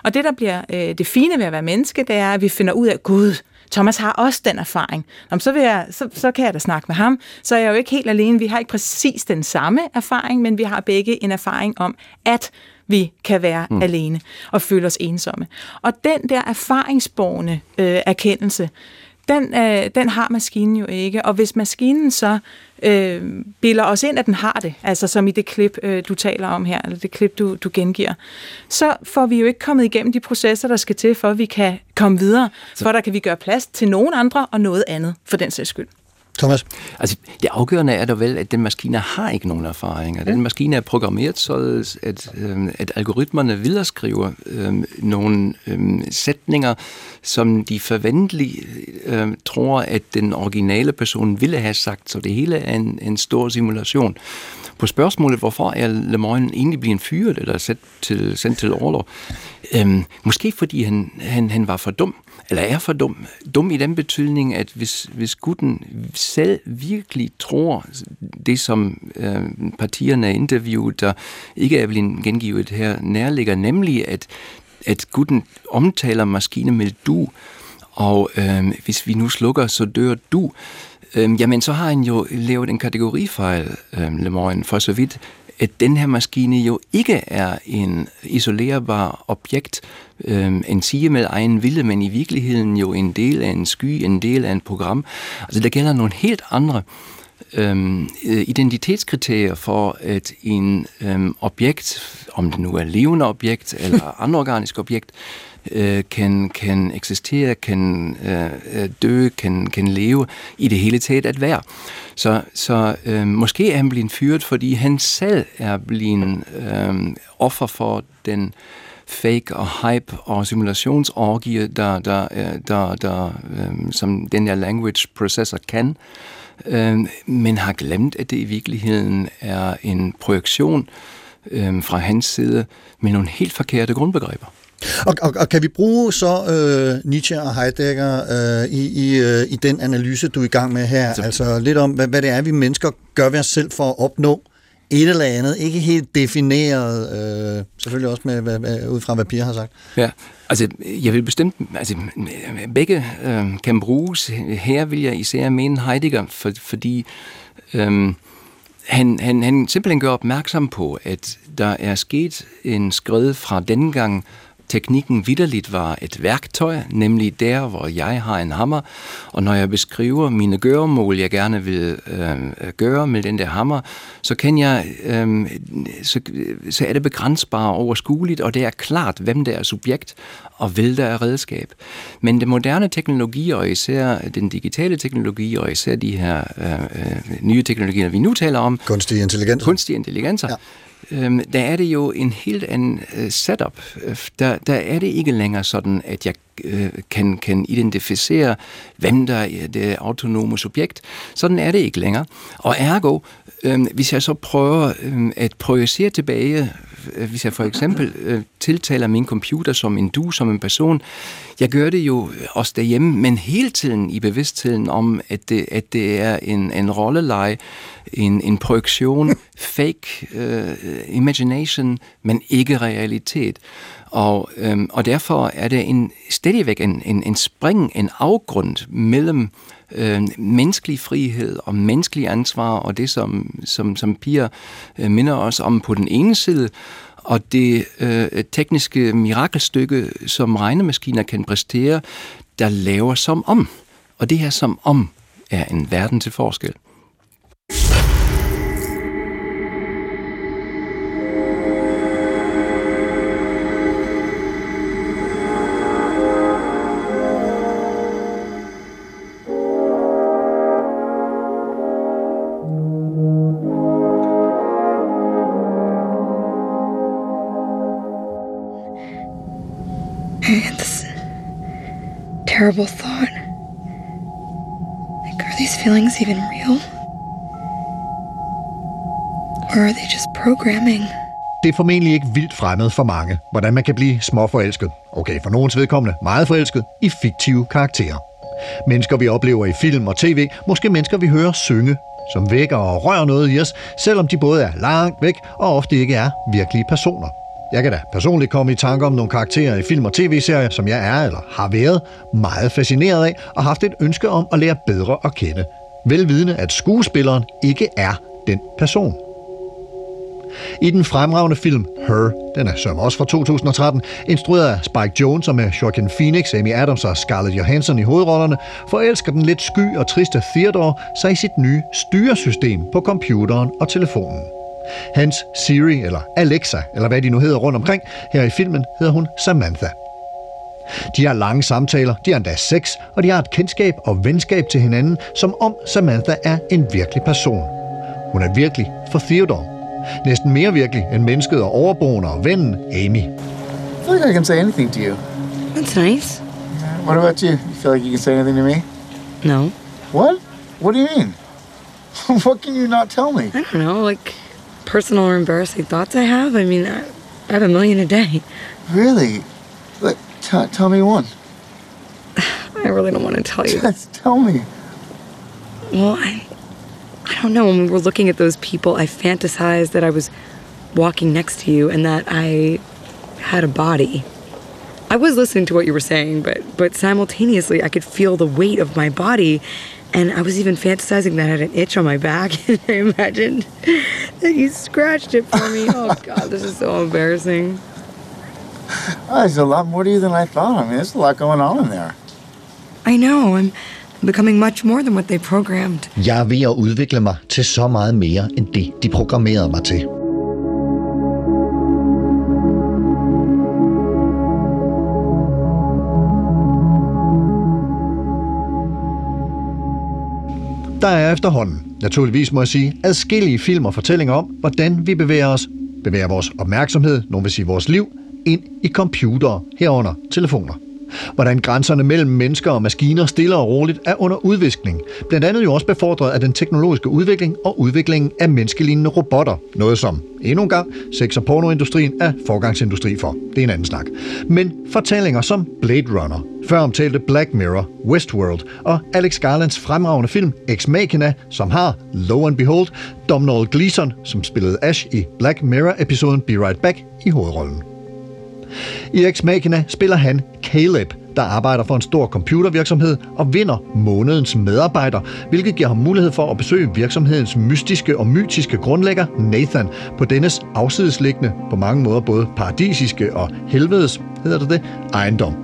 Og det, der bliver øh, det fine ved at være menneske, det er, at vi finder ud af, Gud, Thomas har også den erfaring. Jamen, så, vil jeg, så, så kan jeg da snakke med ham. Så er jeg jo ikke helt alene. Vi har ikke præcis den samme erfaring, men vi har begge en erfaring om, at vi kan være mm. alene og føle os ensomme. Og den der erfaringsborgende øh, erkendelse, den, øh, den har maskinen jo ikke. Og hvis maskinen så øh, bilder os ind, at den har det, altså som i det klip, øh, du taler om her, eller det klip, du, du gengiver, så får vi jo ikke kommet igennem de processer, der skal til, for at vi kan komme videre. Så. For der kan vi gøre plads til nogen andre og noget andet, for den sags skyld. Thomas? Altså, det afgørende er da vel, at den maskine har ikke nogen erfaringer. Den maskine er programmeret så, at, øh, at algoritmerne videreskriver øh, nogle øh, sætninger, som de forventeligt øh, tror, at den originale person ville have sagt. Så det hele er en, en stor simulation. På spørgsmålet, hvorfor er Lemoyne egentlig blevet fyret eller sendt til, sendt til overlov, øhm, måske fordi han, han, han var for dum, eller er for dum. Dum i den betydning, at hvis, hvis gutten selv virkelig tror det, som øh, partierne er interviewet, der ikke er blevet gengivet her, nærligger, nemlig at, at gutten omtaler maskinen med du, og øh, hvis vi nu slukker, så dør du, Øh, jamen, så har han jo lavet en kategorifejl, øh, Lemoyne, for så vidt, at den her maskine jo ikke er en isolerbar objekt, øhm, en sige med egen vilje, men i virkeligheden jo en del af en sky, en del af en program. Altså, der gælder nogle helt andre øhm, identitetskriterier for, at en øhm, objekt, om det nu er levende objekt eller anorganisk objekt, øh, kan, kan eksistere, kan øh, dø, kan, kan leve, i det hele taget at være. Så, så øh, måske er han blevet fyret, fordi han selv er blevet øh, offer for den fake og hype og simulationsorgie, der, der, der, der, øh, som den her language processor kan, øh, men har glemt, at det i virkeligheden er en projektion øh, fra hans side med nogle helt forkerte grundbegreber. Og, og, og kan vi bruge så øh, Nietzsche og Heidegger øh, i, i, øh, i den analyse, du er i gang med her? Så. Altså lidt om, hvad, hvad det er, vi mennesker gør ved os selv for at opnå et eller andet, ikke helt defineret, øh, selvfølgelig også med, hvad, hvad, ud fra, hvad Pia har sagt. Ja, altså jeg vil bestemt, altså begge øh, kan bruges. Her vil jeg især mene Heidegger, for, fordi øh, han, han, han simpelthen gør opmærksom på, at der er sket en skred fra dengang, gang, teknikken vidderligt var et værktøj, nemlig der, hvor jeg har en hammer, og når jeg beskriver mine gøremål, jeg gerne vil øh, gøre med den der hammer, så kan jeg, øh, så, så er det begrænsbart overskueligt, og det er klart, hvem der er subjekt, og hvad der er redskab. Men det moderne teknologi, og især den digitale teknologi, og især de her øh, øh nye teknologier, vi nu taler om, kunstig intelligens, kunstig intelligens, ja øhm, der er det jo en helt anden øh, setup. Øh, der, der er det ikke længere sådan, at jeg øh, kan, kan identificere, hvem der er det autonome subjekt. Sådan er det ikke længere. Og ergo, øh, hvis jeg så prøver øh, at projicere tilbage, hvis jeg for eksempel øh, tiltaler min computer som en du, som en person, jeg gør det jo også derhjemme, men hele tiden i bevidstheden om, at det, at det er en, en rolleleje, en, en projektion, fake uh, imagination, men ikke realitet. Og, øhm, og derfor er det en, stadigvæk en, en, en spring, en afgrund mellem øh, øh, menneskelig frihed og menneskelig ansvar, og det, som, som, som piger øh, minder os om på den ene side, og det øh, tekniske mirakelstykke, som regnemaskiner kan præstere, der laver som om. Og det her som om er en verden til forskel. Things even real? Or are they just programming? Det er formentlig ikke vildt fremmed for mange, hvordan man kan blive småforelsket. Okay, for nogens vedkommende meget forelsket i fiktive karakterer. Mennesker, vi oplever i film og tv, måske mennesker, vi hører synge, som vækker og rører noget i os, selvom de både er langt væk og ofte ikke er virkelige personer. Jeg kan da personligt komme i tanke om nogle karakterer i film og tv-serier, som jeg er eller har været meget fascineret af og haft et ønske om at lære bedre at kende. Velvidende, at skuespilleren ikke er den person. I den fremragende film Her, den er som også fra 2013, instrueret af Spike Jones og med Joaquin Phoenix, Amy Adams og Scarlett Johansson i hovedrollerne, forelsker den lidt sky og triste Theodore sig i sit nye styresystem på computeren og telefonen. Hans Siri, eller Alexa, eller hvad de nu hedder rundt omkring, her i filmen hedder hun Samantha. De har lange samtaler, de har endda sex, og de har et kendskab og venskab til hinanden, som om Samantha er en virkelig person. Hun er virkelig for Theodore. Næsten mere virkelig end mennesket og overboende og vennen Amy. I feel like I can say anything to you. That's nice. What about you? You feel like you can say anything to me? No. What? What do you mean? what can you not tell me? I don't know, like personal or embarrassing thoughts I have. I mean, I, I have a million a day. Really? Like, t- tell me one. I really don't want to tell you. Just tell me. Well, I, I don't know. When we were looking at those people, I fantasized that I was walking next to you and that I had a body. I was listening to what you were saying, but but simultaneously I could feel the weight of my body, and I was even fantasizing that I had an itch on my back, and I imagined that you scratched it for me. Oh God, this is so embarrassing. Oh, there's a lot more to you than I thought. I mean, there's a lot going on in there. I know. I'm becoming much more than what they programmed. Jeg er ved at udvikle mig til så meget mere end det, de programmerede mig til. Der er efterhånden, naturligvis må jeg sige, adskillige film og fortællinger om, hvordan vi bevæger os, bevæger vores opmærksomhed, nogen vil sige vores liv, ind i computere, herunder telefoner. Hvordan grænserne mellem mennesker og maskiner stille og roligt er under udviskning. Blandt andet jo også befordret af den teknologiske udvikling og udviklingen af menneskelignende robotter. Noget som, endnu en gang, sex- og pornoindustrien er forgangsindustri for. Det er en anden snak. Men fortællinger som Blade Runner, før omtalte Black Mirror, Westworld og Alex Garlands fremragende film Ex Machina, som har, lo and behold, Domhnall Gleeson, som spillede Ash i Black Mirror-episoden Be Right Back i hovedrollen. I Ex Machina spiller han Caleb, der arbejder for en stor computervirksomhed og vinder månedens medarbejder, hvilket giver ham mulighed for at besøge virksomhedens mystiske og mytiske grundlægger Nathan på dennes afsidesliggende, på mange måder både paradisiske og helvedes, hedder det det, ejendom.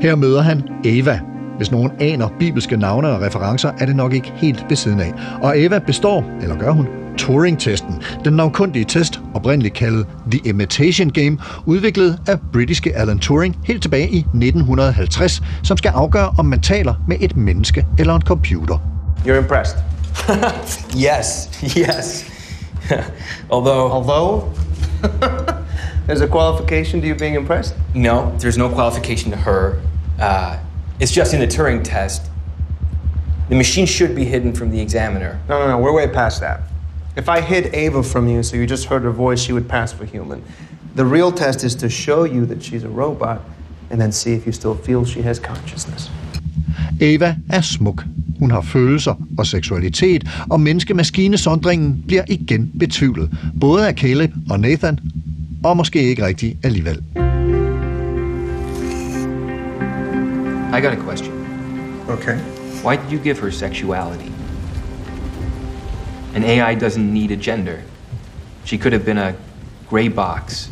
Her møder han Eva. Hvis nogen aner bibelske navne og referencer, er det nok ikke helt ved siden af. Og Eva består, eller gør hun, Turing-testen, den navnkundige test, oprindeligt kaldet The Imitation Game, udviklet af britiske Alan Turing helt tilbage i 1950, som skal afgøre, om man taler med et menneske eller en computer. You're impressed. Yes, yes. Although. Although? There's a qualification to you being impressed? No, there's no qualification to her. Uh, it's just in the Turing test. The machine should be hidden from the examiner. No, no, no, we're way past that. If I hid Ava from you so you just heard her voice, she would pass for human. The real test is to show you that she's a robot and then see if you still feel she has consciousness. Eva er smuk. Hun har følelser og seksualitet, og menneske-maskine-sondringen bliver igen betvivlet. Både af Caleb og Nathan, og måske ikke rigtigt alligevel. I got a question. Okay. Why did you give her sexuality? An AI doesn't need a gender. She could have been a gray box.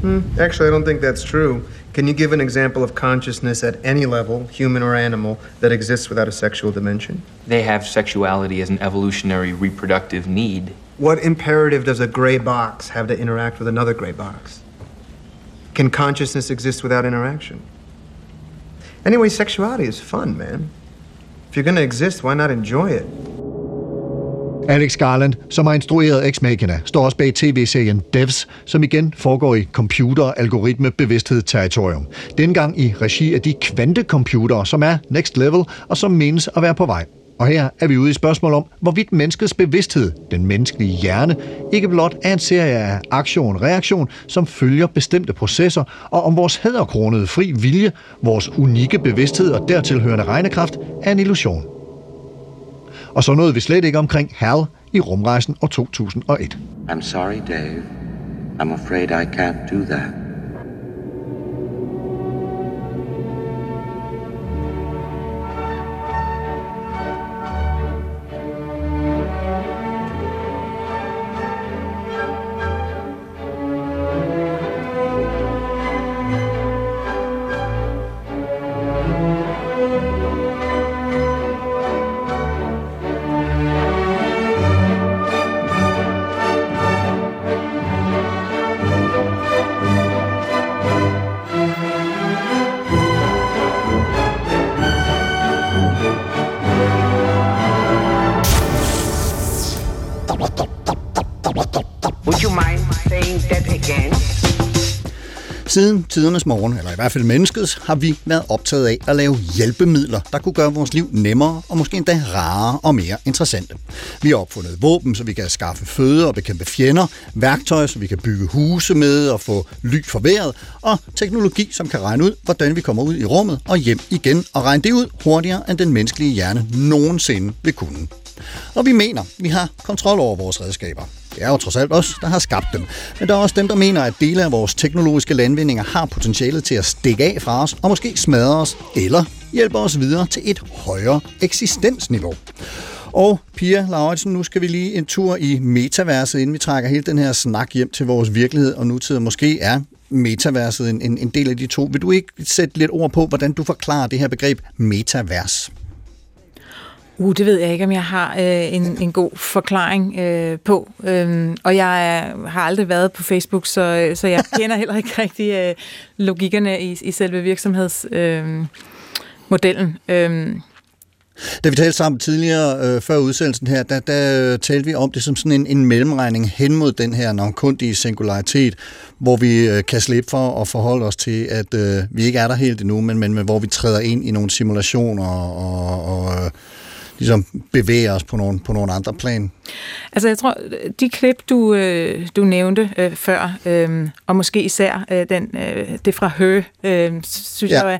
Hmm. Actually, I don't think that's true. Can you give an example of consciousness at any level, human or animal, that exists without a sexual dimension? They have sexuality as an evolutionary reproductive need. What imperative does a gray box have to interact with another gray box? Can consciousness exist without interaction? Anyway, sexuality is fun, man. If you're gonna exist, why not enjoy it? Alex Garland, som har instrueret Ex Machina, står også bag tv-serien Devs, som igen foregår i computer algoritme bevidsthed territorium. Dengang i regi af de kvantecomputere, som er next level og som menes at være på vej. Og her er vi ude i spørgsmål om, hvorvidt menneskets bevidsthed, den menneskelige hjerne, ikke blot er en serie af aktion-reaktion, som følger bestemte processer, og om vores hæderkronede fri vilje, vores unikke bevidsthed og dertilhørende regnekraft er en illusion. Og så nåede vi slet ikke omkring HAL i rumrejsen år 2001. I'm sorry, Dave. I'm afraid I can't do that. Siden tidernes morgen, eller i hvert fald menneskets, har vi været optaget af at lave hjælpemidler, der kunne gøre vores liv nemmere og måske endda rarere og mere interessante. Vi har opfundet våben, så vi kan skaffe føde og bekæmpe fjender, værktøj, så vi kan bygge huse med og få ly for vejret, og teknologi, som kan regne ud, hvordan vi kommer ud i rummet og hjem igen, og regne det ud hurtigere, end den menneskelige hjerne nogensinde vil kunne. Og vi mener, vi har kontrol over vores redskaber. Det er jo trods alt os, der har skabt dem. Men der er også dem, der mener, at dele af vores teknologiske landvindinger har potentialet til at stikke af fra os og måske smadre os, eller hjælpe os videre til et højere eksistensniveau. Og Pia Lauritsen, nu skal vi lige en tur i metaverset, inden vi trækker hele den her snak hjem til vores virkelighed og nutid. Måske er metaverset en, en, en del af de to. Vil du ikke sætte lidt ord på, hvordan du forklarer det her begreb metavers? Uh, det ved jeg ikke, om jeg har øh, en, en god forklaring øh, på. Øhm, og jeg er, har aldrig været på Facebook, så, så jeg kender heller ikke rigtig øh, logikkerne i, i selve virksomhedsmodellen. Øh, modellen. øhm, Da vi talte sammen tidligere, øh, før udsendelsen her, der, der talte vi om det som sådan en, en mellemregning hen mod den her navnkundige singularitet, hvor vi øh, kan slippe for at forholde os til, at øh, vi ikke er der helt endnu, men, men, men hvor vi træder ind i nogle simulationer og, og øh, ligesom bevæger os på nogle, på nogle andre plan. Altså jeg tror, de klip, du, øh, du nævnte øh, før, øh, og måske især øh, den, øh, det fra Her, øh, synes Ja. jeg, er-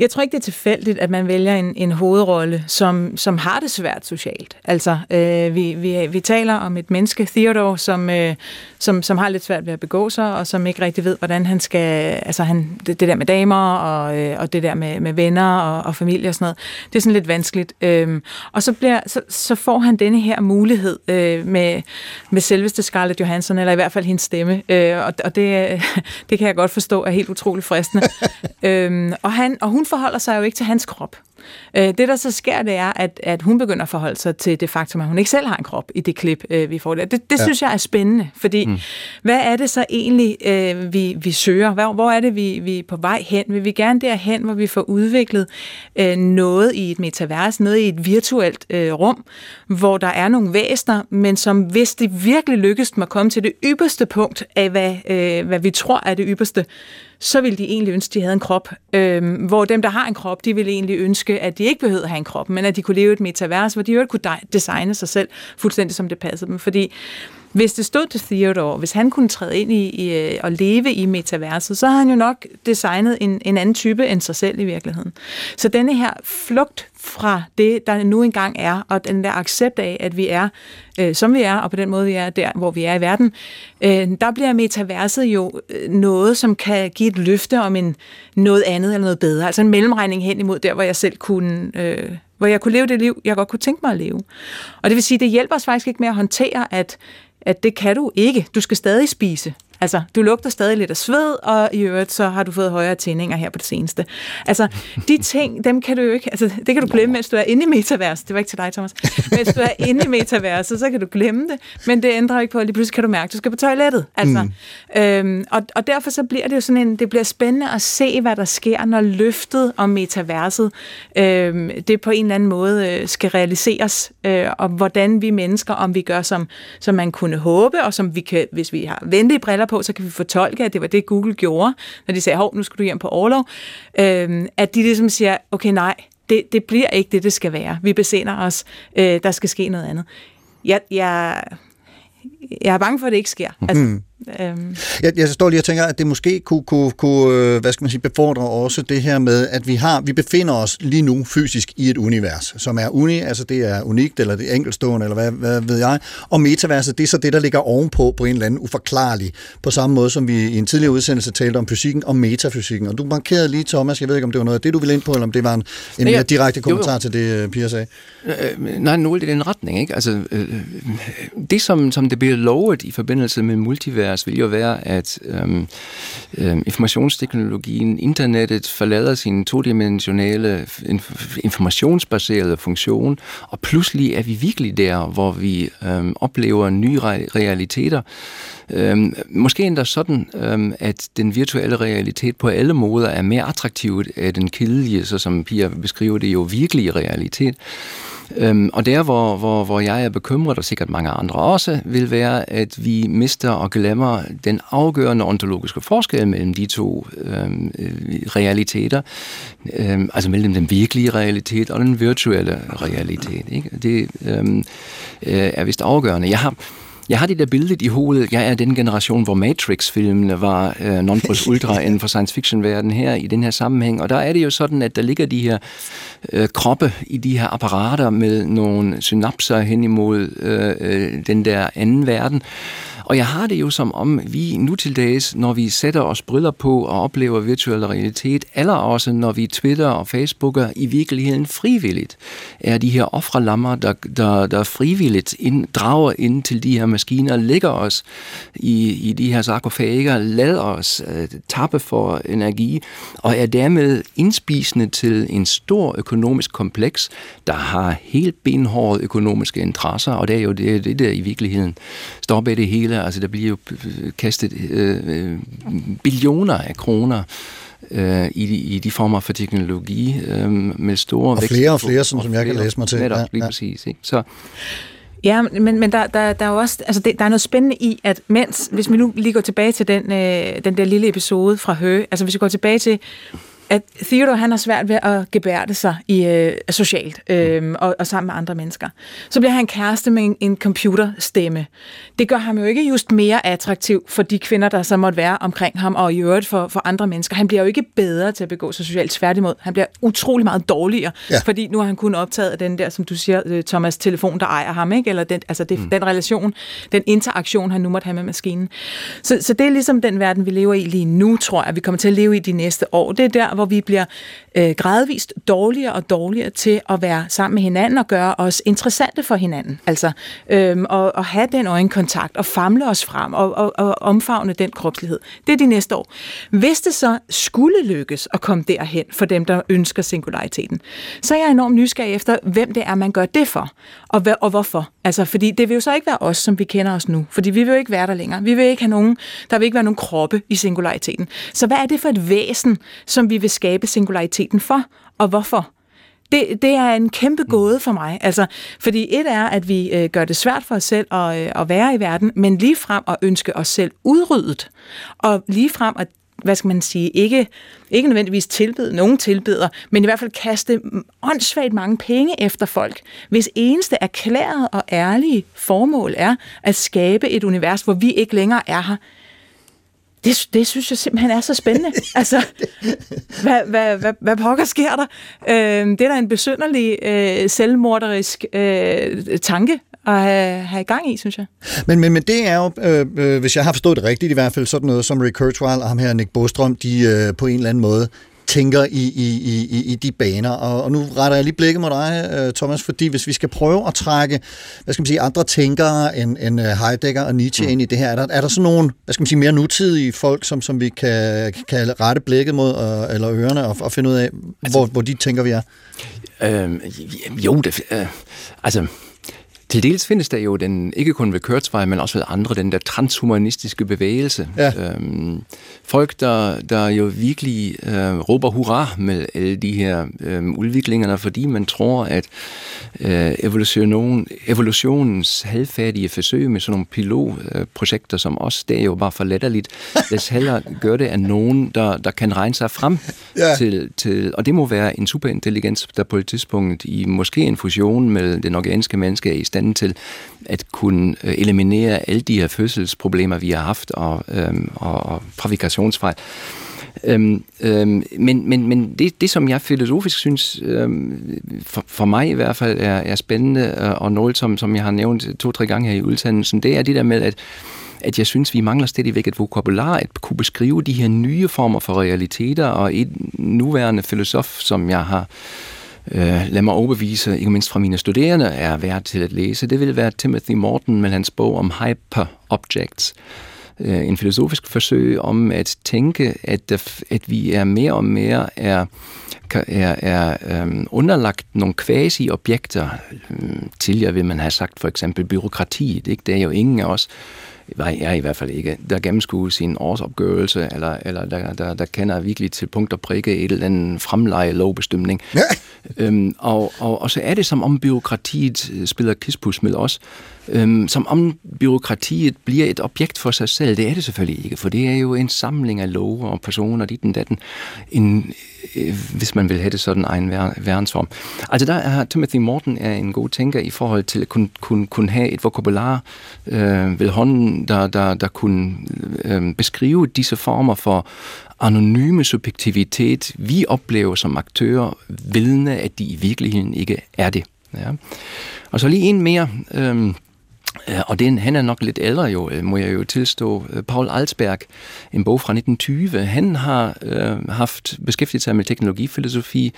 jeg tror ikke, det er tilfældigt, at man vælger en, en hovedrolle, som, som har det svært socialt. Altså, øh, vi, vi, vi taler om et menneske, Theodore, som, øh, som, som har lidt svært ved at begå sig, og som ikke rigtig ved, hvordan han skal... Altså, han, det, det der med damer, og, øh, og det der med, med venner og, og familie og sådan noget, det er sådan lidt vanskeligt. Øh, og så, bliver, så, så får han denne her mulighed øh, med, med selveste Scarlett Johansson, eller i hvert fald hendes stemme, øh, og, og det, øh, det kan jeg godt forstå er helt utroligt fristende. øhm, og, han, og hun forholder sig jo ikke til hans krop. Øh, det, der så sker, det er, at, at hun begynder at forholde sig til det faktum, at hun ikke selv har en krop i det klip, øh, vi får der. Det, det Ja. synes jeg er spændende, fordi mm. hvad er det så egentlig, øh, vi, vi søger? Hvor, hvor er det, vi, vi er på vej hen? Vil vi gerne derhen, hvor vi får udviklet øh, noget i et metavers, noget i et virtuelt øh, rum, hvor der er nogle væsener, men som hvis det virkelig lykkes dem at komme til det ypperste punkt af, hvad, øh, hvad vi tror er det ypperste, så vil de egentlig ønske, de havde en krop. Hvor dem, der har en krop, de vil egentlig ønske, at de ikke behøvede at have en krop, men at de kunne leve i et metavers, hvor de jo kunne designe sig selv fuldstændig som det passede dem. Fordi hvis det stod til Theodore, hvis han kunne træde ind i, i øh, og leve i metaverset, så har han jo nok designet en, en anden type end sig selv i virkeligheden. Så denne her flugt fra det, der nu engang er, og den der accept af, at vi er, øh, som vi er, og på den måde, vi er der, hvor vi er i verden, øh, der bliver metaverset jo øh, noget, som kan give et løfte om en noget andet eller noget bedre. Altså en mellemregning hen imod der, hvor jeg selv kunne... Øh, hvor jeg kunne leve det liv, jeg godt kunne tænke mig at leve. Og det vil sige, det hjælper os faktisk ikke med at håndtere, at, at det kan du ikke. Du skal stadig spise. Altså, du lugter stadig lidt af sved, og i øvrigt så har du fået højere tændinger her på det seneste. Altså, de ting, dem kan du jo ikke, altså, det kan du glemme, mens du er inde i metaverset. Det var ikke til dig, Thomas. Mens du er inde i metaverset, så kan du glemme det, men det ændrer ikke på, at lige pludselig kan du mærke, at du skal på toilettet. Altså, mm. øhm, og, og derfor så bliver det jo sådan en, det bliver spændende at se, hvad der sker, når løftet om metaverset, øhm, det på en eller anden måde øh, skal realiseres, øh, og hvordan vi mennesker, om vi gør som, som man kunne håbe, og som vi kan, hvis vi har venlige briller på, så kan vi fortolke, at det var det, Google gjorde, når de sagde, hov, nu skal du hjem på overlov, øh, at de ligesom siger, okay, nej, det, det bliver ikke det, det skal være. Vi besinder os, øh, der skal ske noget andet. Jeg, jeg, jeg er bange for, at det ikke sker. Altså, Mhm. øhm, Jeg, jeg står lige og tænker, at det måske kunne, kunne, kunne øh, hvad skal man sige, befordre også det her med, at vi har, vi befinder os lige nu fysisk i et univers, som er uni, altså det er unikt, eller det er enkeltstående, eller hvad, hvad ved jeg. Og metaverset, det er så det, der ligger ovenpå på en eller anden uforklarlig, på samme måde som vi i en tidligere udsendelse talte om fysikken og metafysikken. Og du markerede lige, Thomas, jeg ved ikke, om det var noget af det, du ville ind på, eller om det var en, en mere direkte jo, jo. kommentar til det, øh, Pia sagde. Øh, nej, noget i den retning, ikke? Altså, øh, det som, som det bliver lovet i forbindelse med multivers, vil jo være, at øhm, øhm, informationsteknologien, internettet forlader sin todimensionale, inf- informationsbaserede funktion, og pludselig er vi virkelig der, hvor vi øhm, oplever nye re- realiteter. Øhm, måske endda sådan, øhm, at den virtuelle realitet på alle måder er mere attraktiv af den kedelige, så som Pia beskriver det, jo virkelige realitet. Øhm, og der, hvor, hvor, hvor jeg er bekymret, og sikkert mange andre også, vil være, at vi mister og glemmer den afgørende ontologiske forskel mellem de to øhm, øh, realiteter, øhm, altså mellem den virkelige realitet og den virtuelle realitet. Ikke? Det øhm, øh, er vist afgørende. Jeg har jeg har det der billede i hovedet. Jeg er den generation, hvor Matrix-filmene var øh, non plus ultra inden for science fiction-verden her i den her sammenhæng. Og der er det jo sådan, at der ligger de her øh, kroppe i de her apparater med nogle synapser hen imod øh, øh, den der anden verden. Og jeg har det jo som om, vi nu til dags, når vi sætter os briller på og oplever virtuel realitet, eller også når vi Twitter og Facebooker i virkeligheden frivilligt, er de her ofrelammer, der, der, der frivilligt ind, drager ind til de her maskiner, lægger os i, i de her sarkofager, lader os øh, tappe for energi, og er dermed indspisende til en stor økonomisk kompleks, der har helt benhårde økonomiske interesser, og det er jo det, det der i virkeligheden står bag det hele. Altså, der bliver jo kastet øh, øh, billioner af kroner øh, i, de, i de former for teknologi øh, med store Og flere og flere, sådan som jeg kan læse mig til. Netop, Ja, lige ja. præcis. Ikke? Så, Ja, men, men der, der, der er jo også, altså det, der er noget spændende i, at mens, hvis vi nu lige går tilbage til den, øh, den der lille episode fra Høge, altså hvis vi går tilbage til, at Theodore han har svært ved at gebærde sig i, øh, socialt øh, og, og sammen med andre mennesker. Så bliver han kæreste med en, en computerstemme. Det gør ham jo ikke just mere attraktiv for de kvinder, der så måtte være omkring ham, og i øvrigt for, for andre mennesker. Han bliver jo ikke bedre til at begå sig socialt. Tværtimod, han bliver utrolig meget dårligere, Ja. fordi nu har han kun optaget den der, som du siger, øh, Thomas, telefon, der ejer ham, ikke? eller den, altså det, mm. den relation, den interaktion, han nu måtte have med maskinen. Så, så det er ligesom den verden, vi lever i lige nu, tror jeg, vi kommer til at leve i de næste år. Det er der, hvor vi bliver øh, gradvist dårligere og dårligere til at være sammen med hinanden og gøre os interessante for hinanden. Altså, øh, og, og have den øjenkontakt og famle os frem og, og, og omfavne den kropslighed. Det er de næste år. Hvis det så skulle lykkes at komme derhen for dem, der ønsker singulariteten, så er jeg enormt nysgerrig efter, hvem det er, man gør det for, og, hvad, og hvorfor. Altså, fordi det vil jo så ikke være os, som vi kender os nu, fordi vi vil jo ikke være der længere. Vi vil ikke have nogen, der vil ikke være nogen kroppe i singulariteten. Så hvad er det for et væsen, som vi vil skabe singulariteten for, og hvorfor? Det, det er en kæmpe gåde for mig. Altså, fordi et er, at vi øh, gør det svært for os selv at, øh, at være i verden, men lige frem at ønske os selv udryddet. Og lige frem at hvad skal man sige, ikke, ikke nødvendigvis tilbede, nogen tilbeder, men i hvert fald kaste åndssvagt mange penge efter folk, hvis eneste erklærede og ærlige formål er at skabe et univers, hvor vi ikke længere er her. Det, det synes jeg simpelthen er så spændende. altså, hvad, hvad, hvad, hvad pokker sker der? Øh, det er da en besynderlig, øh, selvmorderisk øh, tanke at have, have i gang i, synes jeg. Men, men, men det er jo, øh, øh, hvis jeg har forstået det rigtigt, i hvert fald sådan noget som Ray Kurzweil og ham her Nick Bostrøm, de øh, på en eller anden måde tænker i, i, i, i de baner. Og, og nu retter jeg lige blikket mod dig, øh, Thomas, fordi hvis vi skal prøve at trække, hvad skal man sige, andre tænkere end, end øh, Heidegger og Nietzsche mm. ind i det her, er der, er der sådan nogle, hvad skal man sige, mere nutidige folk, som, som vi kan, kan rette blikket mod, og, eller ørerne, og, og finde ud af, altså, hvor, hvor de tænker, vi er? Øh, jo, det, øh, altså til dels findes der jo den, ikke kun ved Kurzweil, men også ved andre, den der transhumanistiske bevægelse. Ja. Øhm, folk, der, der jo virkelig øh, råber hurra med alle de her øh, udviklinger, fordi man tror, at øh, evolution, evolutionens halvfærdige forsøg med sådan nogle pilotprojekter som os, det er jo bare for latterligt. Lad os hellere gøre det af nogen, der, der kan regne sig frem ja. til, til, og det må være en superintelligens, der på et tidspunkt i måske en fusion med den organiske menneske er i stand stand til at kunne øh, eliminere alle de her fødselsproblemer, vi har haft, og, øhm, og, og provokationsfejl. Øhm, øhm, men men, men det, det, som jeg filosofisk synes, øhm, for, for mig i hvert fald, er, er spændende, øh, og noget, som, som jeg har nævnt to-tre gange her i udsendelsen, det er det der med, at at jeg synes, vi mangler stadigvæk et vokabular, at kunne beskrive de her nye former for realiteter, og et nuværende filosof, som jeg har øh, øh, lad mig overbevise, ikke mindst fra mine studerende, er værd til at læse. Det vil være Timothy Morton med hans bog om hyperobjects. Øh, en filosofisk forsøg om at tænke, at, at vi er mere og mere er, er, er øh, underlagt nogle quasi-objekter. Øh, tidligere vil man have sagt for eksempel byråkratiet. Ikke? Det er jo ingen af os, nej, jeg i hvert fald ikke, der gennemskuer sin årsopgørelse, eller, eller der, der, der kender virkelig til punkt og prikke et eller andet fremleje lovbestemning. Ja. Øhm, og, og, og så er det som om byråkratiet øh, spiller kispus med os, øhm, som om byråkratiet bliver et objekt for sig selv. Det er det selvfølgelig ikke, for det er jo en samling af love og personer, dit den datten, en, øh, hvis man vil have det sådan en værensform. Altså der er Timothy Morton er en god tænker i forhold til at kunne, kunne, kunne have et vokabular øh, ved hånden, der, der, der kunne øh, beskrive disse former for anonyme subjektivitet, vi oplever som aktører, vidne, at de i virkeligheden ikke er det. Ja. Og så lige en mere, øhm, Øh, og den, han er nok lidt ældre jo, øh, må jeg jo tilstå. Øh, Paul Alsberg, en bog fra 1920, han har øh, haft beskæftiget sig med teknologifilosofi,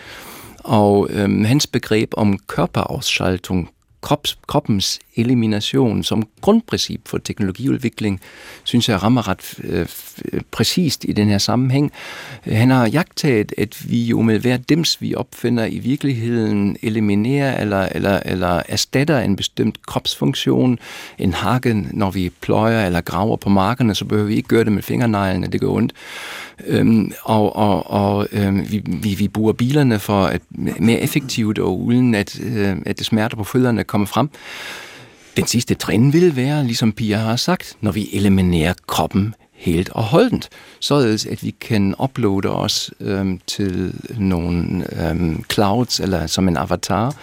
og øh, hans begreb om körperausschaltung, krops, kroppens elimination som grundprincip for teknologiudvikling, synes jeg rammer ret øh, øh, præcist i den her sammenhæng. Han har jagtet, at vi jo med hver dims, vi opfinder, i virkeligheden eliminerer eller, eller, eller erstatter en bestemt kropsfunktion. En hakke, når vi pløjer eller graver på markerne, så behøver vi ikke gøre det med fingerneglene, det gør ondt. Øhm, og og, og øhm, vi, vi, vi bruger bilerne for at mere effektivt og uden at, øh, at det smerter på fødderne kommer frem. Den sidste trin vil være, ligesom Pia har sagt, når vi eliminerer kroppen helt og holdent, således at vi kan uploade os øhm, til nogle øhm, clouds eller som en avatar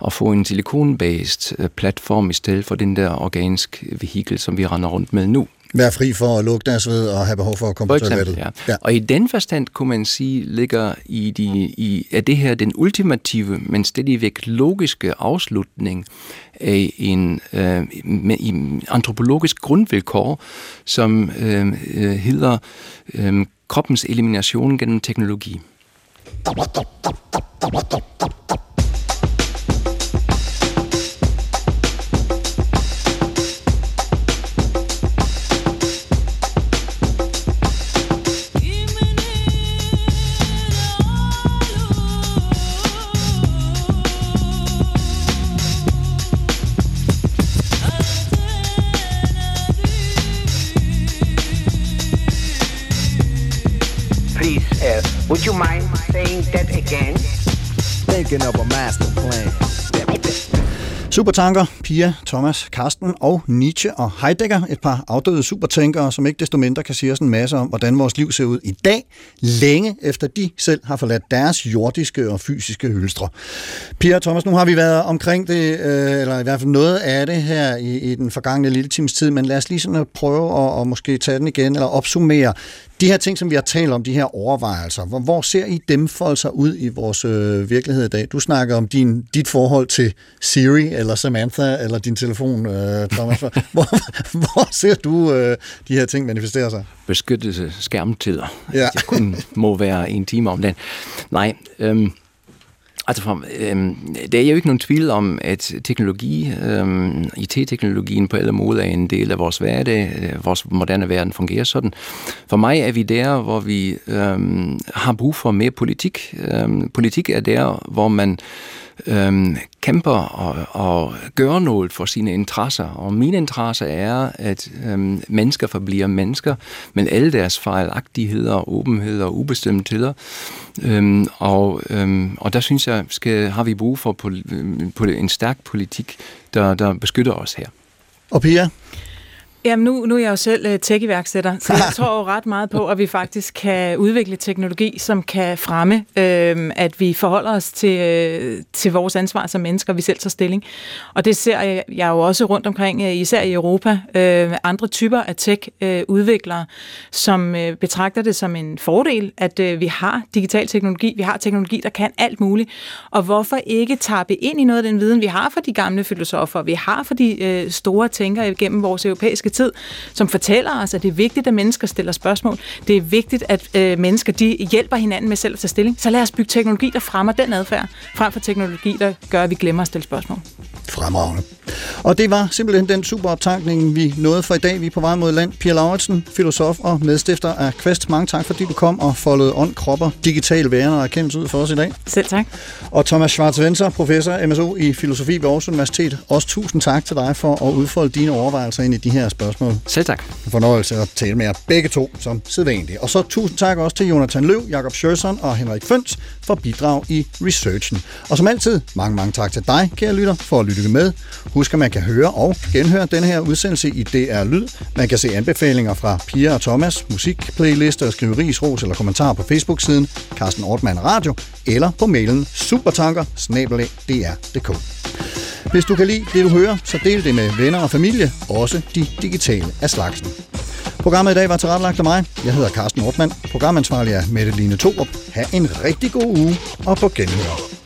og få en silikon-based øh, platform i stedet for den der organisk vehikel, som vi render rundt med nu. Være fri for at lukke deres ved og have behov for at komme for eksempel, på toilettet. Ja. Ja. Og i den forstand kunne man sige, ligger i, de, i er det her den ultimative, men stadigvæk logiske afslutning af en øh, med, en antropologisk grundvilkår, som øh, øh, hedder øh, kroppens elimination gennem teknologi. Would you mind saying that again? Thinking of a master plan. Supertanker, Pia, Thomas, Karsten og Nietzsche og Heidegger, et par afdøde supertænkere, som ikke desto mindre kan sige os en masse om, hvordan vores liv ser ud i dag, længe efter de selv har forladt deres jordiske og fysiske hylstre. Pia og Thomas, nu har vi været omkring det, øh, eller i hvert fald noget af det her i, i den forgangne lille times tid, men lad os lige sådan prøve at, at måske tage den igen, eller opsummere de her ting, som vi har talt om, de her overvejelser, hvor, hvor ser I dem folde sig ud i vores øh, virkelighed i dag? Du snakker om din, dit forhold til Siri eller Samantha eller din telefon, øh, Thomas. Hvor, hvor ser du øh, de her ting manifestere sig? Beskyttelse skærmtider. Ja. Det kun må være en time om den. Nej, øhm, Altså, for, øhm, der er jo ikke nogen tvivl om, at teknologi, øhm, IT-teknologien på alle måder er en del af vores hverdag. Øh, Vores moderne verden fungerer sådan. For mig er vi der, hvor vi øhm, har brug for mere politik. Øhm, politik er der, hvor man øh, øhm, kæmper og, og gør noget for sine interesser. Og min interesse er, at øhm, mennesker forbliver mennesker, men alle deres fejlagtigheder, åbenhed og ubestemtheder. Øhm, og, øhm, og der synes jeg, skal, har vi brug for poli, øhm, en stærk politik, der, der beskytter os her. Og Pia? Jamen nu, nu er jeg jo selv øh, tech-iværksætter, så jeg tror jo ret meget på, at vi faktisk kan udvikle teknologi, som kan fremme, øh, at vi forholder os til, øh, til vores ansvar som mennesker, vi selv tager stilling. Og det ser jeg, jeg jo også rundt omkring, øh, især i Europa, øh, andre typer af tech-udviklere, øh, som øh, betragter det som en fordel, at øh, vi har digital teknologi, vi har teknologi, der kan alt muligt. Og hvorfor ikke tappe ind i noget af den viden, vi har fra de gamle filosofer, vi har for de øh, store tænkere gennem vores europæiske tid, som fortæller os, at det er vigtigt, at mennesker stiller spørgsmål. Det er vigtigt, at øh, mennesker de hjælper hinanden med selv at tage stilling. Så lad os bygge teknologi, der fremmer den adfærd, frem for teknologi, der gør, at vi glemmer at stille spørgsmål. Fremragende. Og det var simpelthen den super optankning, vi nåede for i dag. Vi er på vej mod land. Pia Lauritsen, filosof og medstifter af Quest. Mange tak, fordi du kom og foldede ånd, kropper, digital væren og erkendelse ud for os i dag. Selv tak. Og Thomas Schwarzwenser, professor MSO i filosofi ved Aarhus Universitet. Også tusind tak til dig for at udfolde dine overvejelser ind i de her spørgsmål. Selv tak. En fornøjelse at tale med jer begge to som sædvanligt. Og så tusind tak også til Jonathan Løv, Jakob Schørsson og Henrik Føns for bidrag i researchen. Og som altid, mange, mange tak til dig, kære lytter, for at lytte med. Husk, at man kan høre og genhøre denne her udsendelse i DR Lyd. Man kan se anbefalinger fra Pia og Thomas, musikplaylister, skrive ris, ros eller kommentarer på Facebook-siden Carsten Ortmann Radio, eller på mailen supertanker hvis du kan lide det, du hører, så del det med venner og familie, også de digitale af slagsen. Programmet i dag var tilrettelagt af mig. Jeg hedder Carsten Ortmann. Programansvarlig er Mette Line Torup. Ha' en rigtig god uge og på genhør.